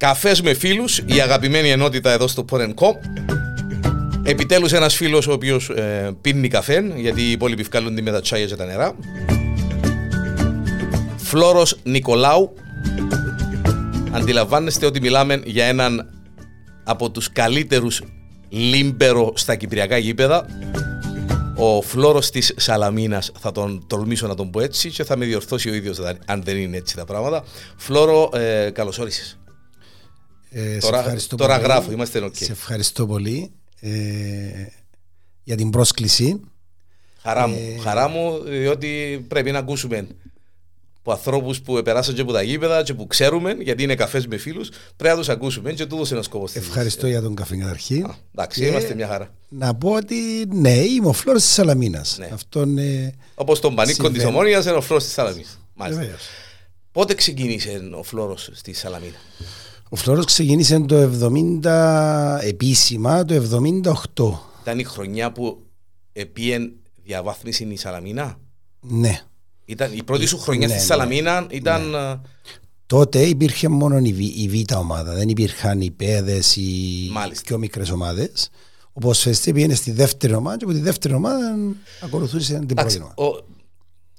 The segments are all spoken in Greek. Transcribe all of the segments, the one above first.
Καφές με φίλους, η αγαπημένη ενότητα εδώ στο Porn.co. Επιτέλους ένας φίλος ο οποίος ε, πίνει καφέ, γιατί οι υπόλοιποι βγάλουν με τα τσάια και τα νερά. Φλόρος Νικολάου. Αντιλαμβάνεστε ότι μιλάμε για έναν από τους καλύτερους λίμπερο στα κυπριακά γήπεδα. Ο φλόρος της Σαλαμίνας θα τον τολμήσω να τον πω έτσι και θα με διορθώσει ο ίδιος αν δεν είναι έτσι τα πράγματα. Φλόρο, ε, καλώς όρισες. Ε, τώρα τώρα πολύ. γράφω, είμαστε ok. Σε ευχαριστώ πολύ ε, για την πρόσκληση. Χαρά μου, Ε, χαρά μου, διότι πρέπει να ακούσουμε από ανθρώπους που περάσαν και από τα γήπεδα και που ξέρουμε, γιατί είναι καφές με φίλους, πρέπει να τους ακούσουμε. Και τούτος είναι ο σκοπός Ευχαριστώ για τον καφέ καταρχήν. Α, εντάξει, Και είμαστε μια χαρά. Να πω ότι ναι, είμαι ο Φλόρος της Σαλαμίνας. Ναι. Αυτό είναι... Όπως τον πανίκο της Συμβαίνει. Ομόνιας είναι ο φλόρο της Σαλαμίνας. Μάλιστα. Βεβαίως. Πότε ξεκίνησε ο φλόρος στη Σαλαμίνα, Ο Φλόρος ξεκίνησε το 70 επίσημα, το 78. Ήταν η χρονιά που επίεν διαβάθμιση η Σαλαμίνα; Ναι. Ήταν, η πρώτη σου χρονιά Ναι, στη ναι. Σαλαμίνα ήταν. ε, Τότε υπήρχε μόνο η, Β- η Β' ομάδα, δεν υπήρχαν οι παιδες, οι Μάλιστα. πιο μικρές ομάδες. Ο Ποσφαιστή πήγαινε στη δεύτερη ομάδα και από τη δεύτερη ομάδα ακολουθούσε την πρώτη Εντάξει, ομάδα. ο-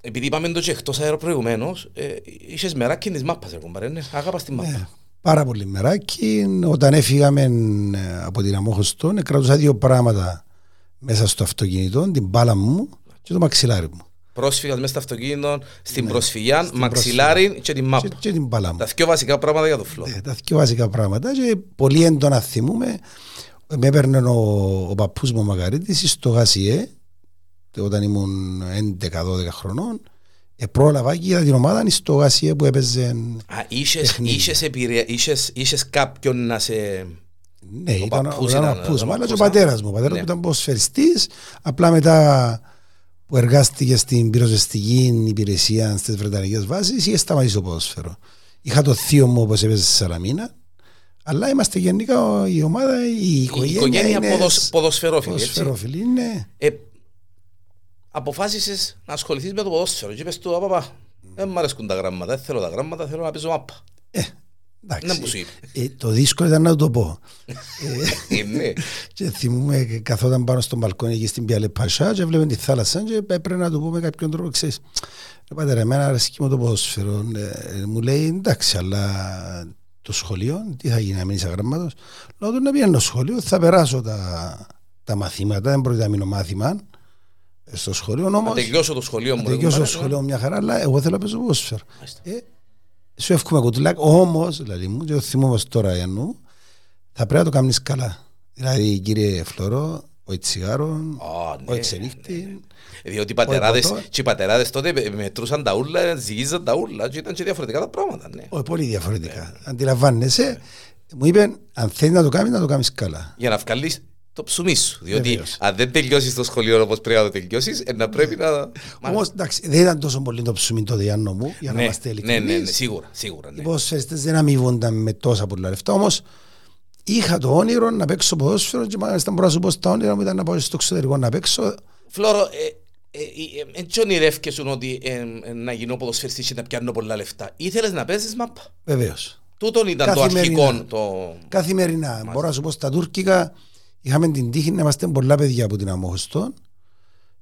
επειδή είπαμε το και εκτός αέρα προηγουμένως, ε, είχες μεράκι της μάπας, ρε κομπάρε, ναι. Αγάπας τη μάπα. Ναι, πάρα πολύ μεράκι. Όταν έφυγαμε ε, από την Αμόχωστον, κρατούσα δύο πράγματα μέσα στο αυτοκίνητο, την μπάλα μου και το μαξιλάρι μου. Πρόσφυγας μέσα στο αυτοκίνητο, στην προσφυγιά, μαξιλάρι και την μάπα. Και, και την μπάλα μου. Τα πιο βασικά πράγματα για το φλό. Ναι, τα δύο βασικά πράγματα και πολύ έντονα θυμούμε με έπαιρνε ο, ο παππούς μου ο Μαγαρίτης στο Γασιέ όταν ήμουν 11-12 χρονών ε, πρόλαβα και είδα την ομάδα στο Γασιέ που έπαιζε Α, είχες, Παιχνίδι. είχες, επηρε... είχες, είχες κάποιον να σε... ναι, Ο ήταν, παππούς ήταν ο ήταν, παππούς ο μου αλλά και ο παππούς, πατέρας μου ο πατέρας ναι. μου ήταν ποσφαιριστής απλά μετά που εργάστηκε στην πυροσβεστική υπηρεσία στις Βρετανικές βάσεις είχε σταματήσει το ποδόσφαιρο είχα το θείο μου όπως έπαιζε στη Σαλαμίνα αλλά είμαστε γενικά η ομάδα, η Η οικογένεια, οικογένεια είναι ποδοσ... ποδοσφαιρόφιλη, έτσι. ποδοσφαιρόφιλη, ναι. Ε, αποφάσισες να ασχοληθείς με το ποδόσφαιρο και είπες του, «Απαπα, δεν μ' αρέσκουν τα γράμματα, δεν θέλω τα γράμματα, θέλω να παίζω μάπα. Εντάξει. Να που σου είπε. Ε, το δύσκολο ήταν να το πω. Ε, ναι. και θυμούμαι και καθόταν πάνω στον μπαλκόνι εκεί στην Πιάλε Πασά και βλέπουμε τη θάλασσα και έπρεπε να το πω με κάποιον τρόπο, ξέρεις. Ρε πατέρα, εμένα αρέσκει μου το ποδόσφαιρο. Ε, μου λέει, εντάξει, αλλά το σχολείο, τι θα γίνει να μείνεις αγράμματος; Λέω του να πήγαινε στο σχολείο, θα περάσω τα, τα μαθήματα, δεν πρόκειται να μείνω μάθημα ε, στο σχολείο, Να όμως τελειώσω το σχολείο μου. να ρε τελειώσω το κουμπάρε, σχολείο μια χαρά, αλλά εγώ θέλω να παίζω ποδόσφαιρο. Μάλιστα. Ε, σου εύχομαι κουτουλάκ, όμως, δηλαδή μου, και το θυμόμαι τώρα για νου, θα πρέπει να το κάνεις καλά. Δηλαδή, κύριε Φλωρό, όχι τσιγάρο, Α, ναι, όχι ξενύχτη. Διότι οι πατεράδες, ποτό. και οι πατεράδες τότε μετρούσαν τα ούλα, ζυγίζαν τα ούλα και ήταν και διαφορετικά τα πράγματα. Ναι. Όχι, πολύ διαφορετικά. Αντιλαμβάνεσαι, μου είπε, αν θέλεις να το κάνεις, να το κάνεις καλά. Για να βγάλεις το ψουμί σου. Διότι Βεβαίως. αν δεν τελειώσεις το σχολείο όπως πρέπει να το τελειώσεις, ε, να πρέπει να... Όμως, εντάξει, δεν ήταν τόσο πολύ το ψωμί τότε, Γιάννο μου, για να ναι, είμαστε ναι, ειλικρινείς. ναι, ναι, σίγουρα, σίγουρα. Ναι. Οι ποδοσφαιριστές δεν αμοιβούνταν με τόσα πολλά λεφτά, όμως είχα το όνειρο να παίξω ποδόσφαιρο και μάλιστα μπορώ να σου πω στα όνειρα μου ήταν να πάω στο εξωτερικό να παίξω. Φλόρο, ε, ε, ε, ε, έτσι ονειρεύκεσαι ότι ε, ε, να γίνω ποδοσφαιριστής και να πιάνω πολλά λεφτά. Ήθελες να παίζεις μάπα; Βεβαίως. Τούτον ήταν το Καθημερινά. αρχικό. Το... Καθημερινά. Μπορώ να σου πω στα τουρκικά είχαμε την τύχη να είμαστε πολλά παιδιά από την Αμόχωστο,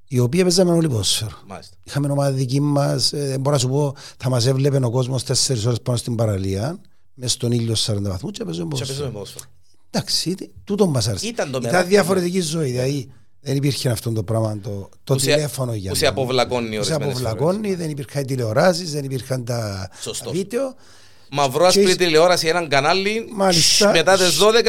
οι οποίοι παίζαμε όλοι ποδόσφαιρο. Μάλιστα. Είχαμε ομάδα δική μας. Ε, μπορώ να σου πω, θα μας έβλεπε ο κόσμος 4 ώρες πάνω στην παραλία, μέσα στον ήλιο 40 βαθμούς και παίζαμε Και παίζουμε ποδόσφαιρο. ποδόσφαιρο. Εντάξει, τούτο μας άρεσε. Ήταν το Ήταν μεράκι. διαφορετική ζωή. Δηλαδή δεν υπήρχε αυτό το πράγμα το, το Που σε- τηλέφωνο για που σε αποβλακώνει Που σε ορισμένες αποβλακώνει, δεν υπήρχαν τηλεοράσεις, δεν υπήρχαν τα, Σωστό. τα βίντεο. Μαυρό άσπρη Και- τηλεόραση, έναν κανάλι, Μάλιστα. μετά τις 12,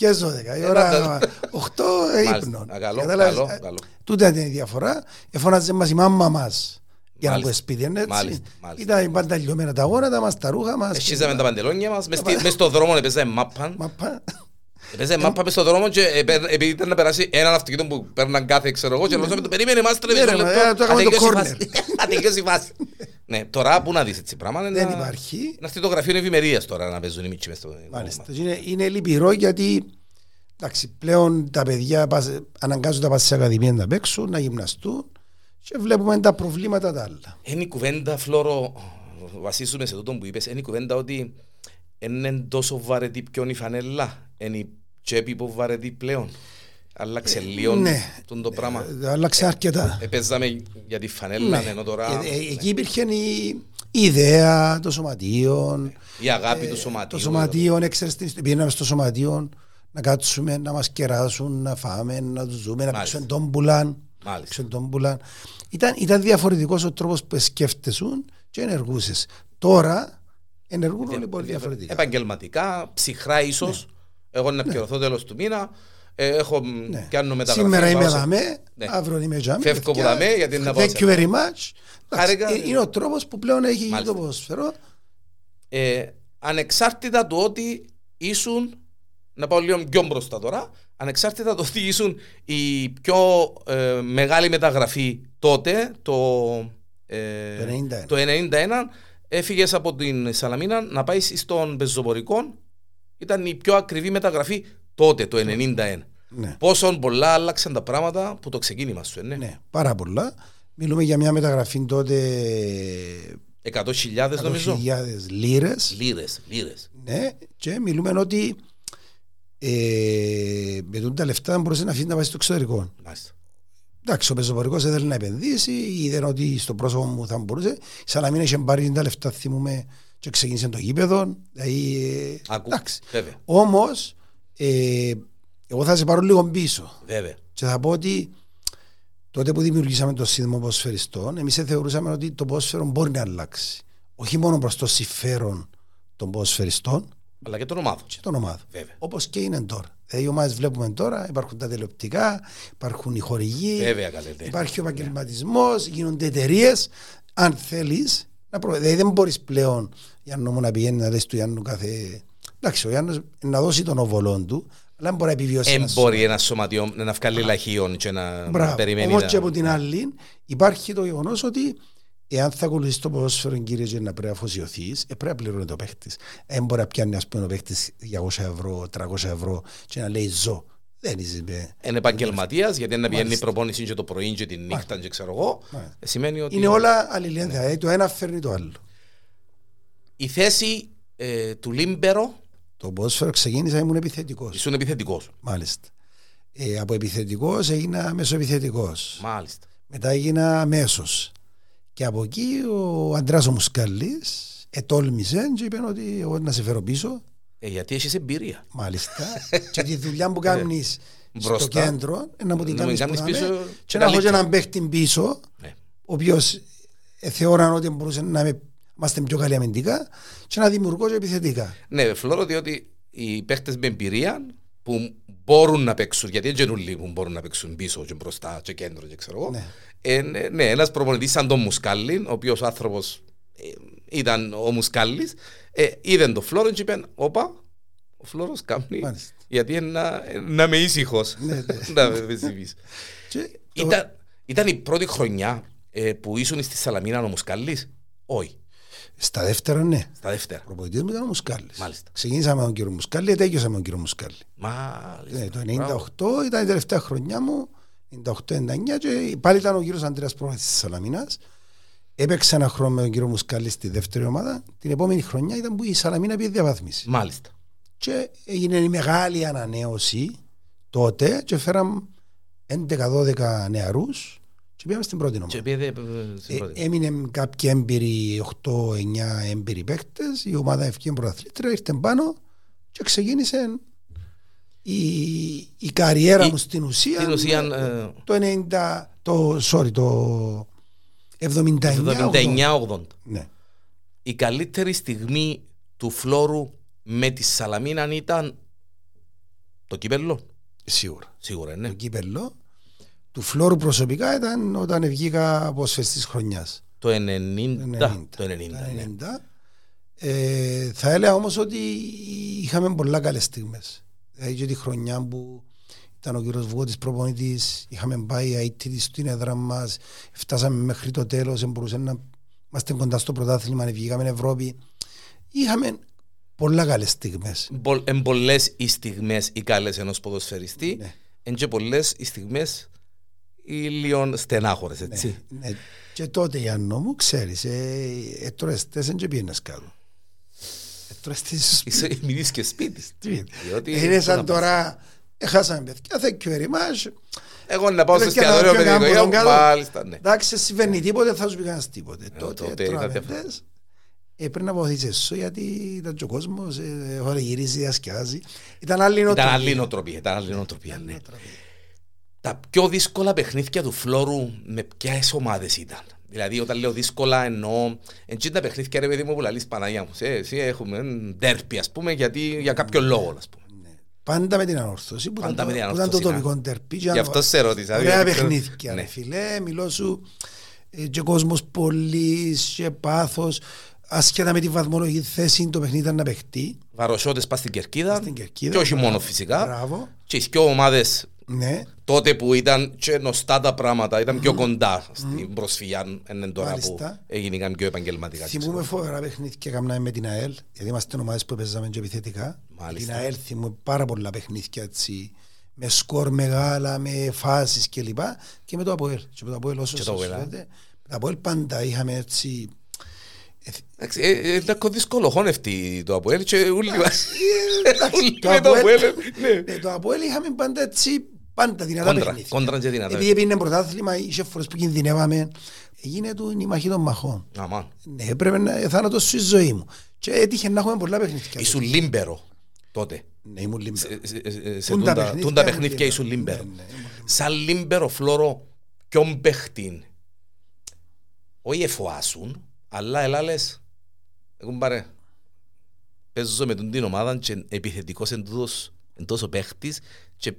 Και 12. Η ώρα Ένα 8 Μάλιστα. ύπνο. Α, καλό, Κατάλαβες, καλό, ε, καλό. Τούτα ήταν η διαφορά. Εφώναζε μας η μάμα μας για να Μάλιστα. πω σπίτι, είναι έτσι. Μάλιστα, μάλιστα. Ήταν πάντα λιωμένα τα γόνατα μας, τα ρούχα μας. Εσχίζαμε τα παντελόνια μας, μες στη- μες στο δρόμο έπαιζαμε μάπαν. Μαπά. Έπαιζε μάπα μες στο δρόμο και ε, πε- επειδή ήταν να περάσει έναν αυτοκίνητο που παίρναν κάθε ξέρω εγώ και λόγω το περίμενε μας τρε Ναι, μισό ρε, λεπτό, ε, το έκαμε να το τελειώσει η corner. φάση. Να τελειώσει η φάση. Ναι, τώρα πού να δεις έτσι πράγμα. είναι Δεν να- υπάρχει. Να έρθει το γραφείο ευημερίας τώρα να παίζουν οι μίτσοι μες στο Μάλιστα. Και Είναι, είναι λυπηρό γιατί εντάξει, πλέον τα παιδιά πας- αναγκάζονται να πάνε σε ακαδημία να παίξουν, να γυμναστούν και βλέπουμε τα προβλήματα τα άλλα. Είναι η κουβέντα, Φλόρο, βασίζουμε σε τούτο που είπες, είναι η κουβέντα ότι είναι τόσο βαρετή πιο η φανέλα. Είναι η τσέπη που βαρετή πλέον. Άλλαξε λίγο ναι. τον το πράγμα. Ε, Άλλαξε αρκετά. Επέζαμε για τη φανέλα, ενώ τώρα Ε, ε, Εκεί υπήρχε η, η ιδέα των σωματείων. η αγάπη του Το σωματίου. σωματείο, έξερες την- πήγαιναμε στο σωματείο να κάτσουμε, να μας κεράσουν, να φάμε, να τους δούμε, να Μάλιστα. παίξουν τόμπουλαν. Μάλιστα. Παίξουν τόμπουλαν. Ήταν, ήταν διαφορετικός ο τρόπος που σκέφτεσουν και ενεργούσες. Τώρα ενεργούν όλοι πολύ διαφορετικά. Επαγγελματικά, ψυχρά ίσως. Εγώ να πληρωθώ τέλος του μήνα. Ε, έχω Ναι. κάνω μεταγραφή. Σήμερα είμαι πάω σε- δαμέ, Ναι. αύριο είμαι τζάμι. Φεύγω παιδιά. που δαμέ, γιατί να πάω Thank σε- you very much. Χάρηκα. Εντάξει, ε, Είναι ο τρόπος που πλέον έχει γίνει Μάλιστα. το ποδόσφαιρο. Ε, ανεξάρτητα του ότι ήσουν. Να πάω λίγο πιο μπροστά τώρα. Ανεξάρτητα του ότι ήσουν η πιο ε, μεγάλη μεταγραφή τότε, το, ε, Το 91. το 91, έφυγες από την Σαλαμίνα να πάεις στον Πεζοπορικό. Ήταν η πιο ακριβή μεταγραφή τότε, το 91. Ναι. Πόσο πολλά άλλαξαν τα πράγματα που το ξεκίνημα σου, ε, ναι. Ναι, πάρα πολλά. Μιλούμε για μια μεταγραφή τότε 100.000 νομίζω. 100.000 λίρες. Λίρες, λίρες. Ναι, και μιλούμε ότι ε, με τούτα τα λεφτά μπορούσε να αφήσει να πάει στο εξωτερικό. Μάλιστα. Εντάξει, ο πεζοπορικό ήθελε να επενδύσει, είδε ότι στο πρόσωπο μου θα μπορούσε. Η Σαλαμίνα είχε πάρει τα λεφτά, θυμούμε, και ξεκίνησε το γήπεδο. Δηλαδή, ε, Άκου, εντάξει. βέβαια, Όμως, ε, εγώ θα σε πάρω λίγο πίσω βέβαια. και θα πω ότι τότε που δημιουργήσαμε το σύνδεσμο ποδοσφαιριστών, εμείς θεωρούσαμε ότι το ποδόσφαιρο μπορεί να αλλάξει. Όχι μόνο προς το συμφέρον των ποδοσφαιριστών Αλλά και τον ομάδο. και των ομάδων. Βέβαια. Όπως και είναι τώρα. Δηλαδή, οι ομάδες βλέπουμε τώρα, υπάρχουν τα τηλεοπτικά, υπάρχουν οι χορηγοί, Βέβαια, καλέ. ναι. υπάρχει ο επαγγελματισμός, γίνονται εταιρείες. Αν θέλεις, να προ... δηλαδή δεν μπορείς πλέον Γιάννο μου να πηγαίνει να λες του Γιάννου κάθε. Εντάξει, ο Γιάννο να δώσει τον οβολό του, αλλά δεν μπορεί να επιβιώσει. Εν ένας μπορεί ένα σωματιό να βγάλει λαχείων και να Μπράβο. περιμένει. Όμως να- και από την άλλη υπάρχει το γεγονός ότι εάν θα ακολουθήσει το ποδόσφαιρο κύριε και να πρέπει να αφοσιωθείς, ε, πρέπει να πληρώνει το παίχτη. Δεν μπορεί να πιάνει ας πούμε, ο παίχτη 200 ευρώ, 300 ευρώ και να λέει ζω. Δεν είσαι. ε, Είναι επαγγελματίας γιατί να πηγαίνει η Μάλιστα. προπόνηση και το πρωί και τη νύχτα και ξέρω εγώ. Μάλιστα. ε, Σημαίνει ότι Είναι όλα αλληλένδετα. Δηλαδή, το ένα φέρνει το άλλο. η θέση ε, του Λίμπερο Το ποδόσφαιρο ξεκίνησα ήμουν επιθετικός. ήσουν επιθετικός. Μάλιστα. Ε, από επιθετικός έγινα μεσοεπιθετικός. Μάλιστα. Μετά έγινα μέσο. Και από εκεί ο Αντράς ο Μουσκαλής ετόλμησε και είπε ότι εγώ να σε φέρω πίσω. Ε, γιατί έχεις εμπειρία. Μάλιστα. και τη δουλειά που κάνεις στο Μπροστά. κέντρο να μου την Να μην κάνεις κάνεις πίσω. πίσω Και να έχω και καλύτερα. έναν παίχτη πίσω, Ναι. ο οποίος θεώραν ότι μπορούσε να είμαι- είμαστε πιο καλοί αμυντικά και να δημιουργώ και επιθετικά. Ναι, φλόρο διότι οι παίχτες με εμπειρία που μπορούν να παίξουν, γιατί δεν είναι όλοι που μπορούν να παίξουν πίσω και μπροστά και κέντρο και ξέρω εγώ. Ναι. Ε, ναι, ναι, ένας προπονητής σαν τον Μουσκάλι, ο οποίος άνθρωπος ε, ήταν ο Μουσκάλης, ε, είδε τον Φλόρο και είπε, όπα, ο Φλόρος κάνει, Μάλιστα. γιατί είναι να, να είμαι ήσυχος, Ναι, ναι. να με ψηφίσει. Και το- Ήταν, ήταν η πρώτη χρονιά ε, που ήσουν στη Σαλαμίνα ο Μουσκάλης, όχι, Στα δεύτερα, ναι. στα δεύτερα. Ο προπονητής μου ήταν ο Μουσκάλης. Μάλιστα. Ξεκίνησαμε με τον κύριο Μουσκάλη, τέλειωσα με τον κύριο Μουσκάλη. Μάλιστα. Ναι, το Μπράβο. 98 ήταν η τελευταία χρονιά μου, 98-99 και πάλι ήταν ο κύριος Αντρέας προπονητής της Σαλαμίνας. Έπαιξε ένα χρόνο με τον κύριο Μουσκάλη στη δεύτερη ομάδα. Την επόμενη χρονιά ήταν που η Σαλαμίνα πήγε διαβάθμιση. Μάλιστα. Και έγινε η μεγάλη ανανέωση τότε και φέραμε 11-12 νεαρούς και πήγαμε στην πρώτη ομάδα. Και πήγε ε, στην Ε, πρώτη. έμεινε κάποιοι έμπειροι, 8-9 έμπειροι παίκτες, η ομάδα ευκαιρία πρωταθλήτρια, ήρθε πάνω και ξεκίνησε η, η καριέρα Η- μου στην ουσία, Στην ουσία, με- ε, το 90, το, sorry, το 79. 79-80. Ναι. Η καλύτερη στιγμή του Φλόρου με τη Σαλαμίνα ήταν το κύπελο. Σίγουρα. Σίγουρα, Το ναι. κύπελο του Φλόρου προσωπικά ήταν όταν βγήκα από σφαιστής χρονιάς. Το 90. Το 90. Τα ναι. 90. Ε, θα έλεγα όμως ότι είχαμε πολλά καλές στιγμές. Δηλαδή και τη χρονιά που ήταν ο κύριος Βουγότης προπονητής, είχαμε πάει αίτητοι στην έδρα μας, φτάσαμε μέχρι το τέλος, δεν μπορούσαμε να είμαστε κοντά στο πρωτάθλημα, αν βγήκαμε Ευρώπη. Είχαμε πολλά καλές στιγμές. Μπο- Εν πολλές οι στιγμές οι καλές ενός ποδοσφαιριστή, Ναι. εν και πολλές οι στιγμές οι λίγο στενάχωρες, έτσι. Ναι. Και τότε Γιάννο μου, ξέρεις, ε, ε, τώρα στέσαι και πήγαινες κάτω. Τώρα στις σπίτι. Είσαι μην είσαι και σπίτι. Διότι- Είναι σαν τώρα, έχασαμε παιδιά, thank you very much. Εγώ να πάω στο Παιδιά, να εστιατόριο με πιω την κάμπο οικογένεια τον μου. κάτω. Μάλιστα, ναι. Εντάξει, συμβαίνει τίποτε, θα σου πει κανένας τίποτε. τότε Τότε ήταν τρώμεντες, ε, πρέπει να βοηθήσεις σου γιατί ήταν και ο κόσμος, ε, έχω γυρίσει, διασκεδάζει. Ήταν άλλη Ήταν νοοτροπία. άλλη νοοτροπία. Ήταν άλλη νοοτροπία, ναι. Τα πιο δύσκολα παιχνίδια του Φλόρου με ποιες ομάδες ήταν; Δηλαδή όταν λέω δύσκολα εννοώ εντζήν τα παιχνίδια ρε παιδί μου που λαλείς Παναγιά μου. Ε, Εσύ έχουμε ντέρπι ας πούμε γιατί για κάποιο λόγο ας πούμε. Πάντα με την ανόρθωση που, Πάντα ήταν, με την το, που ήταν το ανόρθωση, τοπικό ναι. ντερπί. Γι' αυτό σε ρώτησα, Ωραία διότι ξέρω- παιχνίδια, Ναι. ρε φίλε. Μιλώ σου ε, και κόσμος πολύς και πάθος. Ασχετά με τη βαθμολογική θέση το παιχνίδι ήταν να παιχτεί. Βαροσιώτες πας στην Κερκίδα Στην Κερκίδα, και όχι μπράβο, μόνο φυσικά. μπράβο. Και οι δυο ομάδες Ναι, τότε που ήταν και γνωστά τα πράγματα, ήταν πιο κοντά στην προσφυγιά εν τώρα που Μάλιστα. έγιναν πιο επαγγελματικά. θυμούμε φοβερά παιχνίδια και έκαναμε με την ΑΕΛ, γιατί είμαστε ομάδες που παίζαμε και επιθετικά. Με Μάλιστα. την ΑΕΛ θυμούμε πάρα πολλά παιχνίδια έτσι, με σκορ μεγάλα, με φάσεις κλπ. Και με το ΑΠΟΕΛ. Και με το ΑΠΟΕΛ όσο Και σας το ΑΠΟΕΛ, φαίνεται. Με το ΑΠΟΕΛ πάντα είχαμε έτσι Εντάξει, ε, ε, Ήταν δύσκολο χώνευτη το Αποέλ και ούλοι μας. Εντάξει, Ούλοι το με το Αποέλ- Αποέλ, ναι. ναι, το Αποέλ είχαμε πάντα έτσι, πάντα δυνατά Κόντρα, παιχνίδια. κόντρα και δυνατά. Επειδή έπαιρνε πρωτάθλημα, είχε φορές που κινδυνεύαμε. Έγινε του η μαχή των μαχών. Αμάν. Ναι, έπρεπε να θάνατος στη ζωή μου. Και έτυχε να έχουμε πολλά παιχνίδια. Ήσουν λίμπερο τότε. Ναι, ήμουν λίμπερο. Σε- σε- σε- σε Τούν τα τούντα- παιχνίδια τούντα ήμουν παιχνίδια λίμπερο. ήσουν λίμπερο. Ναι, ναι, ήμουν λίμπερο. Σαν λίμπερο φλόρο ποιον παίχτην όχι εφοάσουν αλλά ελάλες έχουν πάρε παίζω με τον την ομάδα και επιθετικός εν τούτος- εν τόσο παίχτης και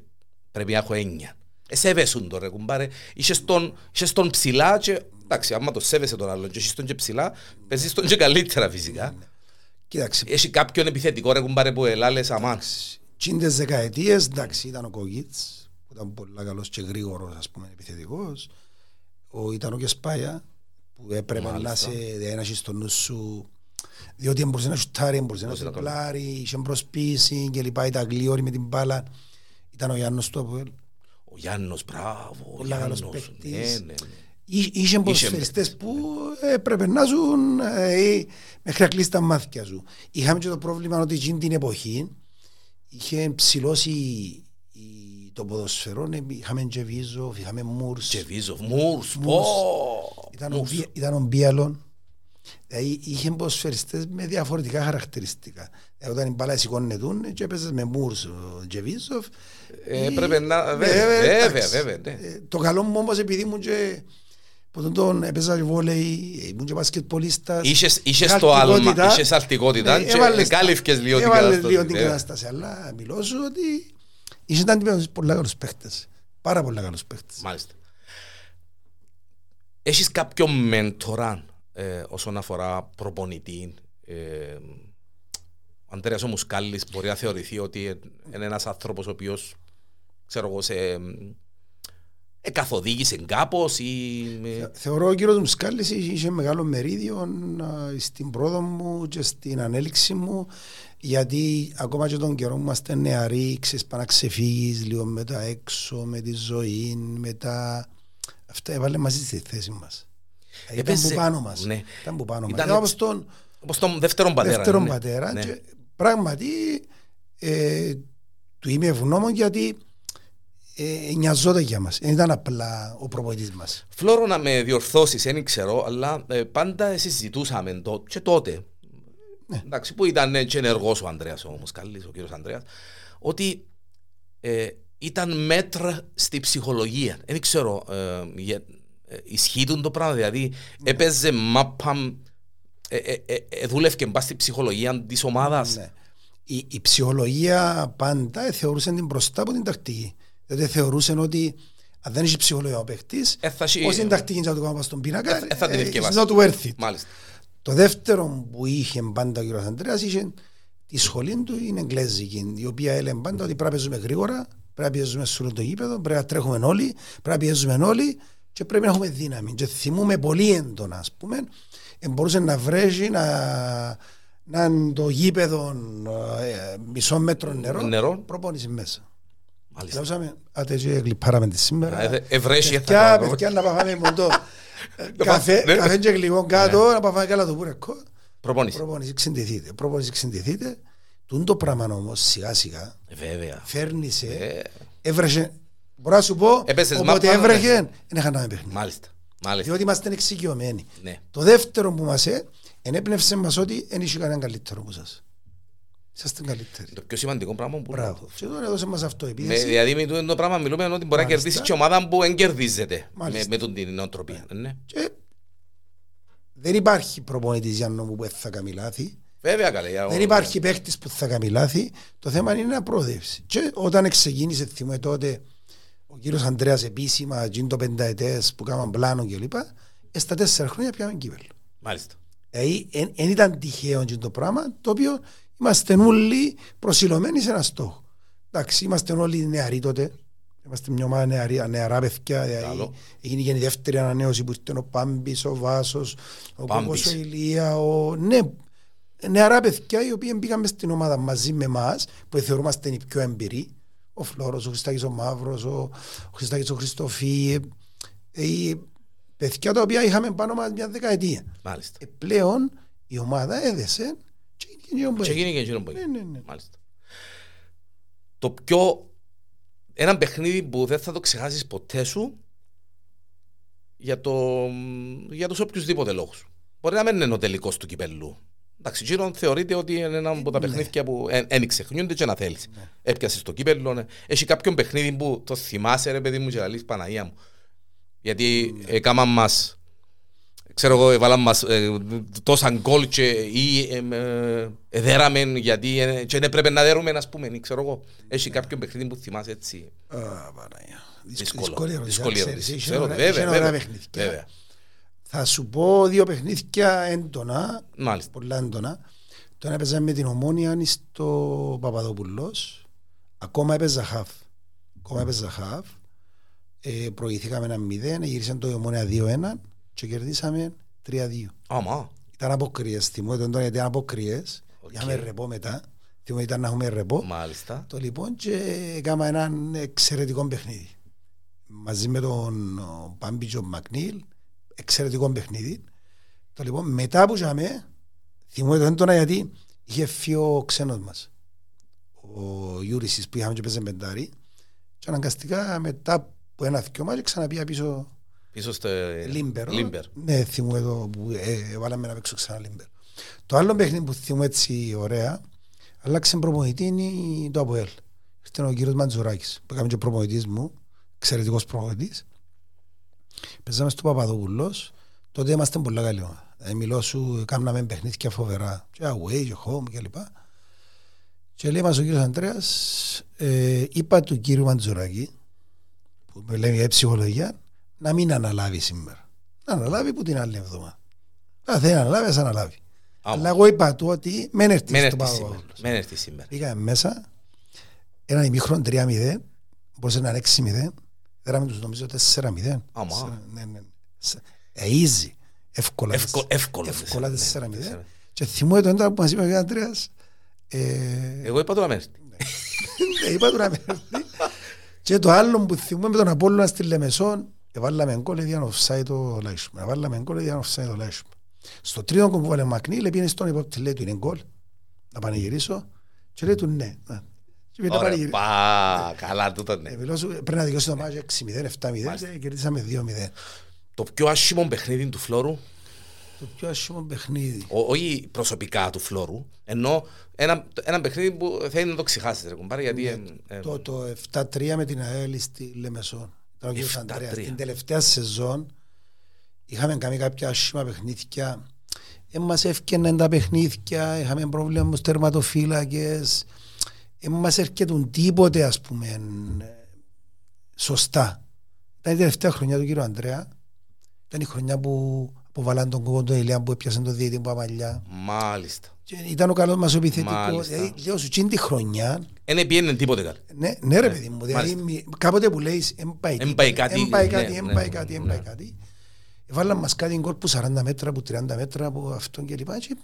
πρέπει να έχω έννοια. Εσέβεσουν το ρε κουμπάρε. Είχες τον, είχες τον ψηλά και εντάξει άμα το σέβεσαι τον άλλον και έχεις τον και ψηλά παίζεις τον και καλύτερα φυσικά. Κοίταξε, Έχει κάποιον επιθετικό ρε κουμπάρε που ελάλες αμάν. τσίντες δεκαετίες, εντάξει, ήταν ο Κογίτς, που ήταν πολύ καλός και γρήγορος, ας πούμε, επιθετικός. Ο, ήταν ο Κεσπάια, που έπρεπε να Μάλιστα. σε να έχεις στο νου σου, διότι μπορούσε να σουτάρει, μπορούσε να Μπορούσε να σουτάρει, είχε προσπίση και λοιπά, ήταν γλίωρη με την μπάλα. Ήταν ο Γιάννος του Αποέλ. Ο Γιάννος, μπράβο. ο Πολύ καλός Γιάννος, παίκτης. Ναι, ναι, ναι. Εί- Είχε ποδοσφαιριστές που έπρεπε να ζουν ε, μέχρι να κλείσει τα μάτια σου. Είχαμε και το πρόβλημα ότι εκείνη την εποχή είχε ψηλώσει η- το ποδοσφαιρό, ε, είχαμε και Βίζοφ, είχαμε Μούρς, Τσεβίζοφ, Μούρς, πω. Μούρς. ήταν, ο, Μούρς. Μπι- ήταν ο Μπίαλον. Δηλαδή είχε ποδοσφαιριστές με διαφορετικά χαρακτηριστικά. Δηλαδή, όταν η μπάλα σηκώνετούν και έπαιζες με Μούρς, ο Τζεβίζοφ. Ε, ή- πρέπει να- Ναι, βέβαια, ε, βέβαια, εντάξει. βέβαια, ναι. Ε, Το καλό μου όμως επειδή ήμουν και που τον τον έπαιζα και βόλεϊ, ήμουν και μπασκετπολίστας. Είχες- είχες Είχα το άλμα, αλτικότητα. είχες αλτικότητα Ναι, και έβαλες τα- εκάλυφκες λίγο την έβαλες κατάσταση, λίγο την βέβαια. κατάσταση, αλλά μιλώ σου ότι είσαι αντιμέτωπος πολλά καλούς παίχτες. Πάρα πολλά καλούς παίχτες. Μάλιστα. Έχεις κάποιον μέντορα ε, όσον αφορά προπονητή. Ε, ο Αντρέας ο Μουσκάλης μπορεί να θεωρηθεί ότι είναι ένας άνθρωπος ο οποίος ξέρω εγώ σε ε, καθοδήγησε κάπως ή... ε, Θεωρώ ο κύριος Μουσκάλης είχε μεγάλο μερίδιο α, στην πρόοδο μου και στην ανέλυξη μου γιατί ακόμα και τον καιρό που είμαστε νεαροί ξέρεις πάνε να ξεφύγεις λίγο με τα έξω, με τη ζωή, με τα... Αυτά έβαλε μαζί στη θέση μας. Ήταν Έπαιζε- που πάνω μας. ναι. Ήταν που πάνω μας. Ήταν Ήταν όπως τον όπως τον δεύτερον πατέρα. δεύτερον ναι. πατέρα Ναι. και πράγματι ε, του είμαι ευγνώμων γιατί ε, νοιαζόταν για μας. Δεν ήταν απλά ο προπονητής μας. Φλόρο να με διορθώσεις, δεν ξέρω, αλλά ε, πάντα συζητούσαμε το, και τότε, Ναι. εντάξει, που ήταν ε, και ενεργός ο Ανδρέας ο Μουσκάλης, ο κύριος Ανδρέας, ότι ε, ήταν μέτρα στη ψυχολογία. Δεν ξέρω, ε, για, ε, ισχύει τούτο το πράγμα, δηλαδή έπαιζε μάπα, ε, ε, ε, ε, δούλευκε μπας στη ψυχολογία της ομάδας. Ναι. Η, η ψυχολογία πάντα ε, θεωρούσε την μπροστά από την τακτική. Δηλαδή θεωρούσε ότι αν δεν έχει ψυχολογία ο παίχτης, Ε, θα έχει- πώς είναι τακτική να το κάνουμε στον πίνακα, Ε, ε, θα την ε, ευκαιβάσει. it's not worth it. Μάλιστα. Το δεύτερο που είχε πάντα ο κ. Ανδρέας είχε τη σχολή του είναι εγγλέζικη, η οποία έλεγε πάντα ότι πρέπει να παίζουμε γρήγορα, πρέπει να παίζουμε σε όλο το γήπεδο, πρέπει να τρέχουμε όλοι, πρέπει να πιέζουμε όλοι και πρέπει να έχουμε δύναμη. Και θυμούμε πολύ έντονα, ας πούμε, ε, μπορούσε να βρέσει, να, να είναι το γήπεδο ε, μισό μέτρο νερό, Νερό. προπόνηση μέσα. Μάλιστα. Λέξαμε, άτε και γλυπάραμε τη σήμερα. Ε, ε, ευρέσει, θα Παιδιά, κάνω. παιδιά, να πάμε μόνο το καφέ, Ναι. καφέ και γλυκό κάτω, να πάμε καλά το πούρεκο. Προπόνηση. Προπόνηση ξεντηθείτε. Προπόνηση ξεντηθείτε. Τούν το πράγμα όμως σιγά σιγά Ε, Βέβαια. φέρνει σε. Ε, Έβρεχε. Μπορώ να σου πω, Έπεσες όποτε μάπα, έβρεχε, ναι. δεν είχα να παιχνίδι. Μάλιστα. Μάλιστα. Διότι είμαστε εξοικειωμένοι. Ναι. Το δεύτερο που μας ε, ενέπνευσε μας ότι δεν είχε κανέναν καλύτερο από σας. Είσαστε καλύτεροι. Το πιο σημαντικό πράγμα που Μπράβο. Και τώρα έδωσε μας αυτό η Με, πίεση. δηλαδή με τούτο το πράγμα μιλούμε ότι μπορεί να Μάλιστα. κερδίσει και ομάδα που δεν κερδίζεται με, Μάλιστα. με τον την νοοτροπία. Ναι. Και δεν υπάρχει προπονητής για νόμου που θα κάνει λάθη. Βέβαια καλέ. για- Δεν υπάρχει παίχτης που θα κάνει λάθη. Το θέμα είναι να προοδεύσει. Και όταν ξεκίνησε, θυμούμε τότε, ο κύριος Ανδρέας επίσημα, εκείνο το πενταετές που κάναν πλάνο κλπ. Ε, στα τέσσερα χρόνια πιάμε κύπελο. Μάλιστα. Δηλαδή, δεν ήταν τυχαίο εκείνο το πράγμα, το οποίο είμαστε όλοι προσιλωμένοι σε ένα στόχο. Εντάξει, είμαστε όλοι νεαροί τότε. Είμαστε μια ομάδα νεαρή, νεαρά παιδιά. Δηλαδή, Καλό. έγινε και η δεύτερη ανανέωση που ήρθε ο Πάμπης, ο Βάσος, ο Πάμπης. Κόκος, ο Ηλία, ο... Ναι, νεαρά παιδιά οι οποίοι πήγαμε στην ομάδα μαζί με εμάς, που θεωρούμαστε οι πιο εμπειροί. Ο Φλόρος, ο Χριστάκης ο Μαύρος, ο, ο Χριστάκης ο Χριστοφή. Ε, οι παιδιά τα οποία είχαμε πάνω μας μια δεκαετία. Μάλιστα. Ε, πλέον η ομάδα έδεσε και έγινε εκείνο που Και έγινε. γίνει και εκείνο που Ναι, έγινε. ναι, ναι. Μάλιστα. Το πιο... Ένα παιχνίδι που δεν θα το ξεχάσεις ποτέ σου για, το, για τους οποιουσδήποτε λόγους. Μπορεί να μην είναι ο τελικός του κυπελού. Εντάξει, γύρω θεωρείται ότι είναι ένα από τα Ναι. παιχνίδια που δεν ξεχνιούνται και να θέλεις. Έπιασες το κύπελο. ναι. Έχει κάποιον παιχνίδι που το θυμάσαι ρε παιδί μου και λαλείς Παναγία μου. Γιατί Ναι. έκαναν μας ξέρω εγώ, έβαλαν μας ε, τόσα γκολ και ή ε, ε, ε, δέραμε γιατί ε, και δεν έπρεπε να δέρουμε, ας πούμε, ή ξέρω εγώ. Έχει Ναι. κάποιον παιχνίδι που θυμάσαι έτσι. Α, Παναγία. Δύσκολο. Δύσκολη ερώτηση. Δύσκολη Θα σου πω δύο παιχνίδια έντονα, Μάλιστα. πολλά έντονα. Το ένα έπαιζα με την Ομόνια στο Παπαδοπουλός. Ακόμα έπαιζα χαφ. Ακόμα έπαιζα χαφ. Ε, προηγηθήκαμε ένα 0, γύρισαν το η Ομόνια 2-1 και κερδίσαμε 3-2. Άμα. Ήταν αποκριές, θυμώ τον τώρα γιατί ήταν αποκριές. Οκ. Είχαμε ρεπό μετά. Θυμώ ήταν να έχουμε ρεπό. Μάλιστα. Το λοιπόν και έκανα έναν εξαιρετικό παιχνίδι. Μαζί με τον ο, Πάμπη και τον Μακνίλ, εξαιρετικό παιχνίδι. Το λοιπόν μετά που είχαμε, θυμώ το έντονα γιατί είχε φύγει ο ξένος μας. Ο Γιούρησης που είχαμε και παίζε πεντάρι. Και αναγκαστικά μετά που ένα δυο μάτια ξαναπήγα πίσω Πίσω στο Λίμπερο. Λίμπερ. Ναι, θυμούμαι εδώ που ε, βάλαμε να παίξω ξανά Λίμπερο. Το άλλο παιχνίδι που θυμούμαι έτσι ωραία, αλλάξε προπονητή είναι το ΑΠΟΕΛ. Ήρθε ο κύριος Μαντζουράκης, που έκαμε και προπονητής μου, εξαιρετικός προπονητής. Παίζαμε στο Παπαδόπουλος, τότε είμαστε πολλά καλή ομάδα. Ε, μιλώ σου, κάναμε παιχνίδια φοβερά, και away και home κλπ. Και λέει μας ο κύριος Αντρέας, ε, είπα του κύριου Μαντζουράκη, που με λέει για ψυχολογία, να μην αναλάβει σήμερα. Να αναλάβει που την άλλη εβδομάδα. Αν θέλει να αναλάβει, ας αναλάβει. Άμα. Αλλά εγώ είπα του ότι μεν έρθει Μεν στο έρθει σήμερα. Παπαδόπουλος. Μεν έρθει σήμερα. Πήγαμε μέσα, έναν ημίχρον 3-0, μπορούσε να είναι 6-0, δέραμε τους νομίζω 4-0. Άμα. Ναι, ναι, ναι. Σε- ε, easy, εύκολα. Εύκολο- εύκολο. Εύκολα Ναι, 4-0. τέσσερα. Και θυμούμαι τον τώρα που μας είπε ο κ. Αντρέας, ε, Εγώ είπα το να μην έρθει. ε, είπα του να με έρθει. Και το άλλο που θυμούμαι με τον Απόλλωνα στη Λεμεσόν, εβάλαμε γκολ έδιαν offside το Λάισμα. Εβάλαμε γκολ έδιαν offside το Λάισμα. Στο τρίτο που βάλε ο Μακνίλ, πήγαινε στον υπόπτη, λέει του είναι γκολ, να πανηγυρίσω. Και λέει του ναι. Να. Και πήγαινε να Ωραία. πανηγυρίσω. Πα, καλά τούτο Ε, ναι. μιλώ σου, Πρέπει να δικαιώσει το μάτσο 6-0, 7-0 και κερδίσαμε 2-0. Το πιο άσχημο παιχνίδι του Φλόρου, Το πιο άσχημο παιχνίδι. ο- όχι προσωπικά του Φλόρου, ενώ ένα, ένα παιχνίδι που θέλει να το ξεχάσεις ρε κουμπάρε, γιατί... ε, ε, Ναι, Το, το 7-3 με την ΑΕΛ στη Λεμεσόν. Ήταν ο κύριος 7-3. Ανδρέας. Την τελευταία σεζόν είχαμε κάνει κάποια άσχημα παιχνίδια. Ε, μας έφτιαναν τα παιχνίδια, είχαμε πρόβλημα με τους τερματοφύλακες. Ε, μας έρχεται τίποτε ας πούμε ε, σωστά. Ήταν η τελευταία χρονιά του κύριου Ανδρέα. Ήταν η χρονιά που αποβαλάν τον κόκκο τον Ηλιά που έπιασε τον διαιτή που αμαλιά. Μάλιστα. Και ήταν ο καλός μας ο επιθετικός. Μάλιστα. Δηλαδή, λέω σου, εκείνη τη χρονιά Δεν πιένε τίποτε καλά. ναι, ναι ρε παιδί μου, δηλαδή μάλιστα. μη- κάποτε που λέεις «Εν πάει Εν πάει κάτι, εν πάει ναι, κάτι, ναι, εν πάει ναι, κάτι, εν ναι. πάει κάτι». Βάλαν μας κάτι γκολ που 40 μέτρα, που 30 μέτρα, που αυτόν και λοιπά και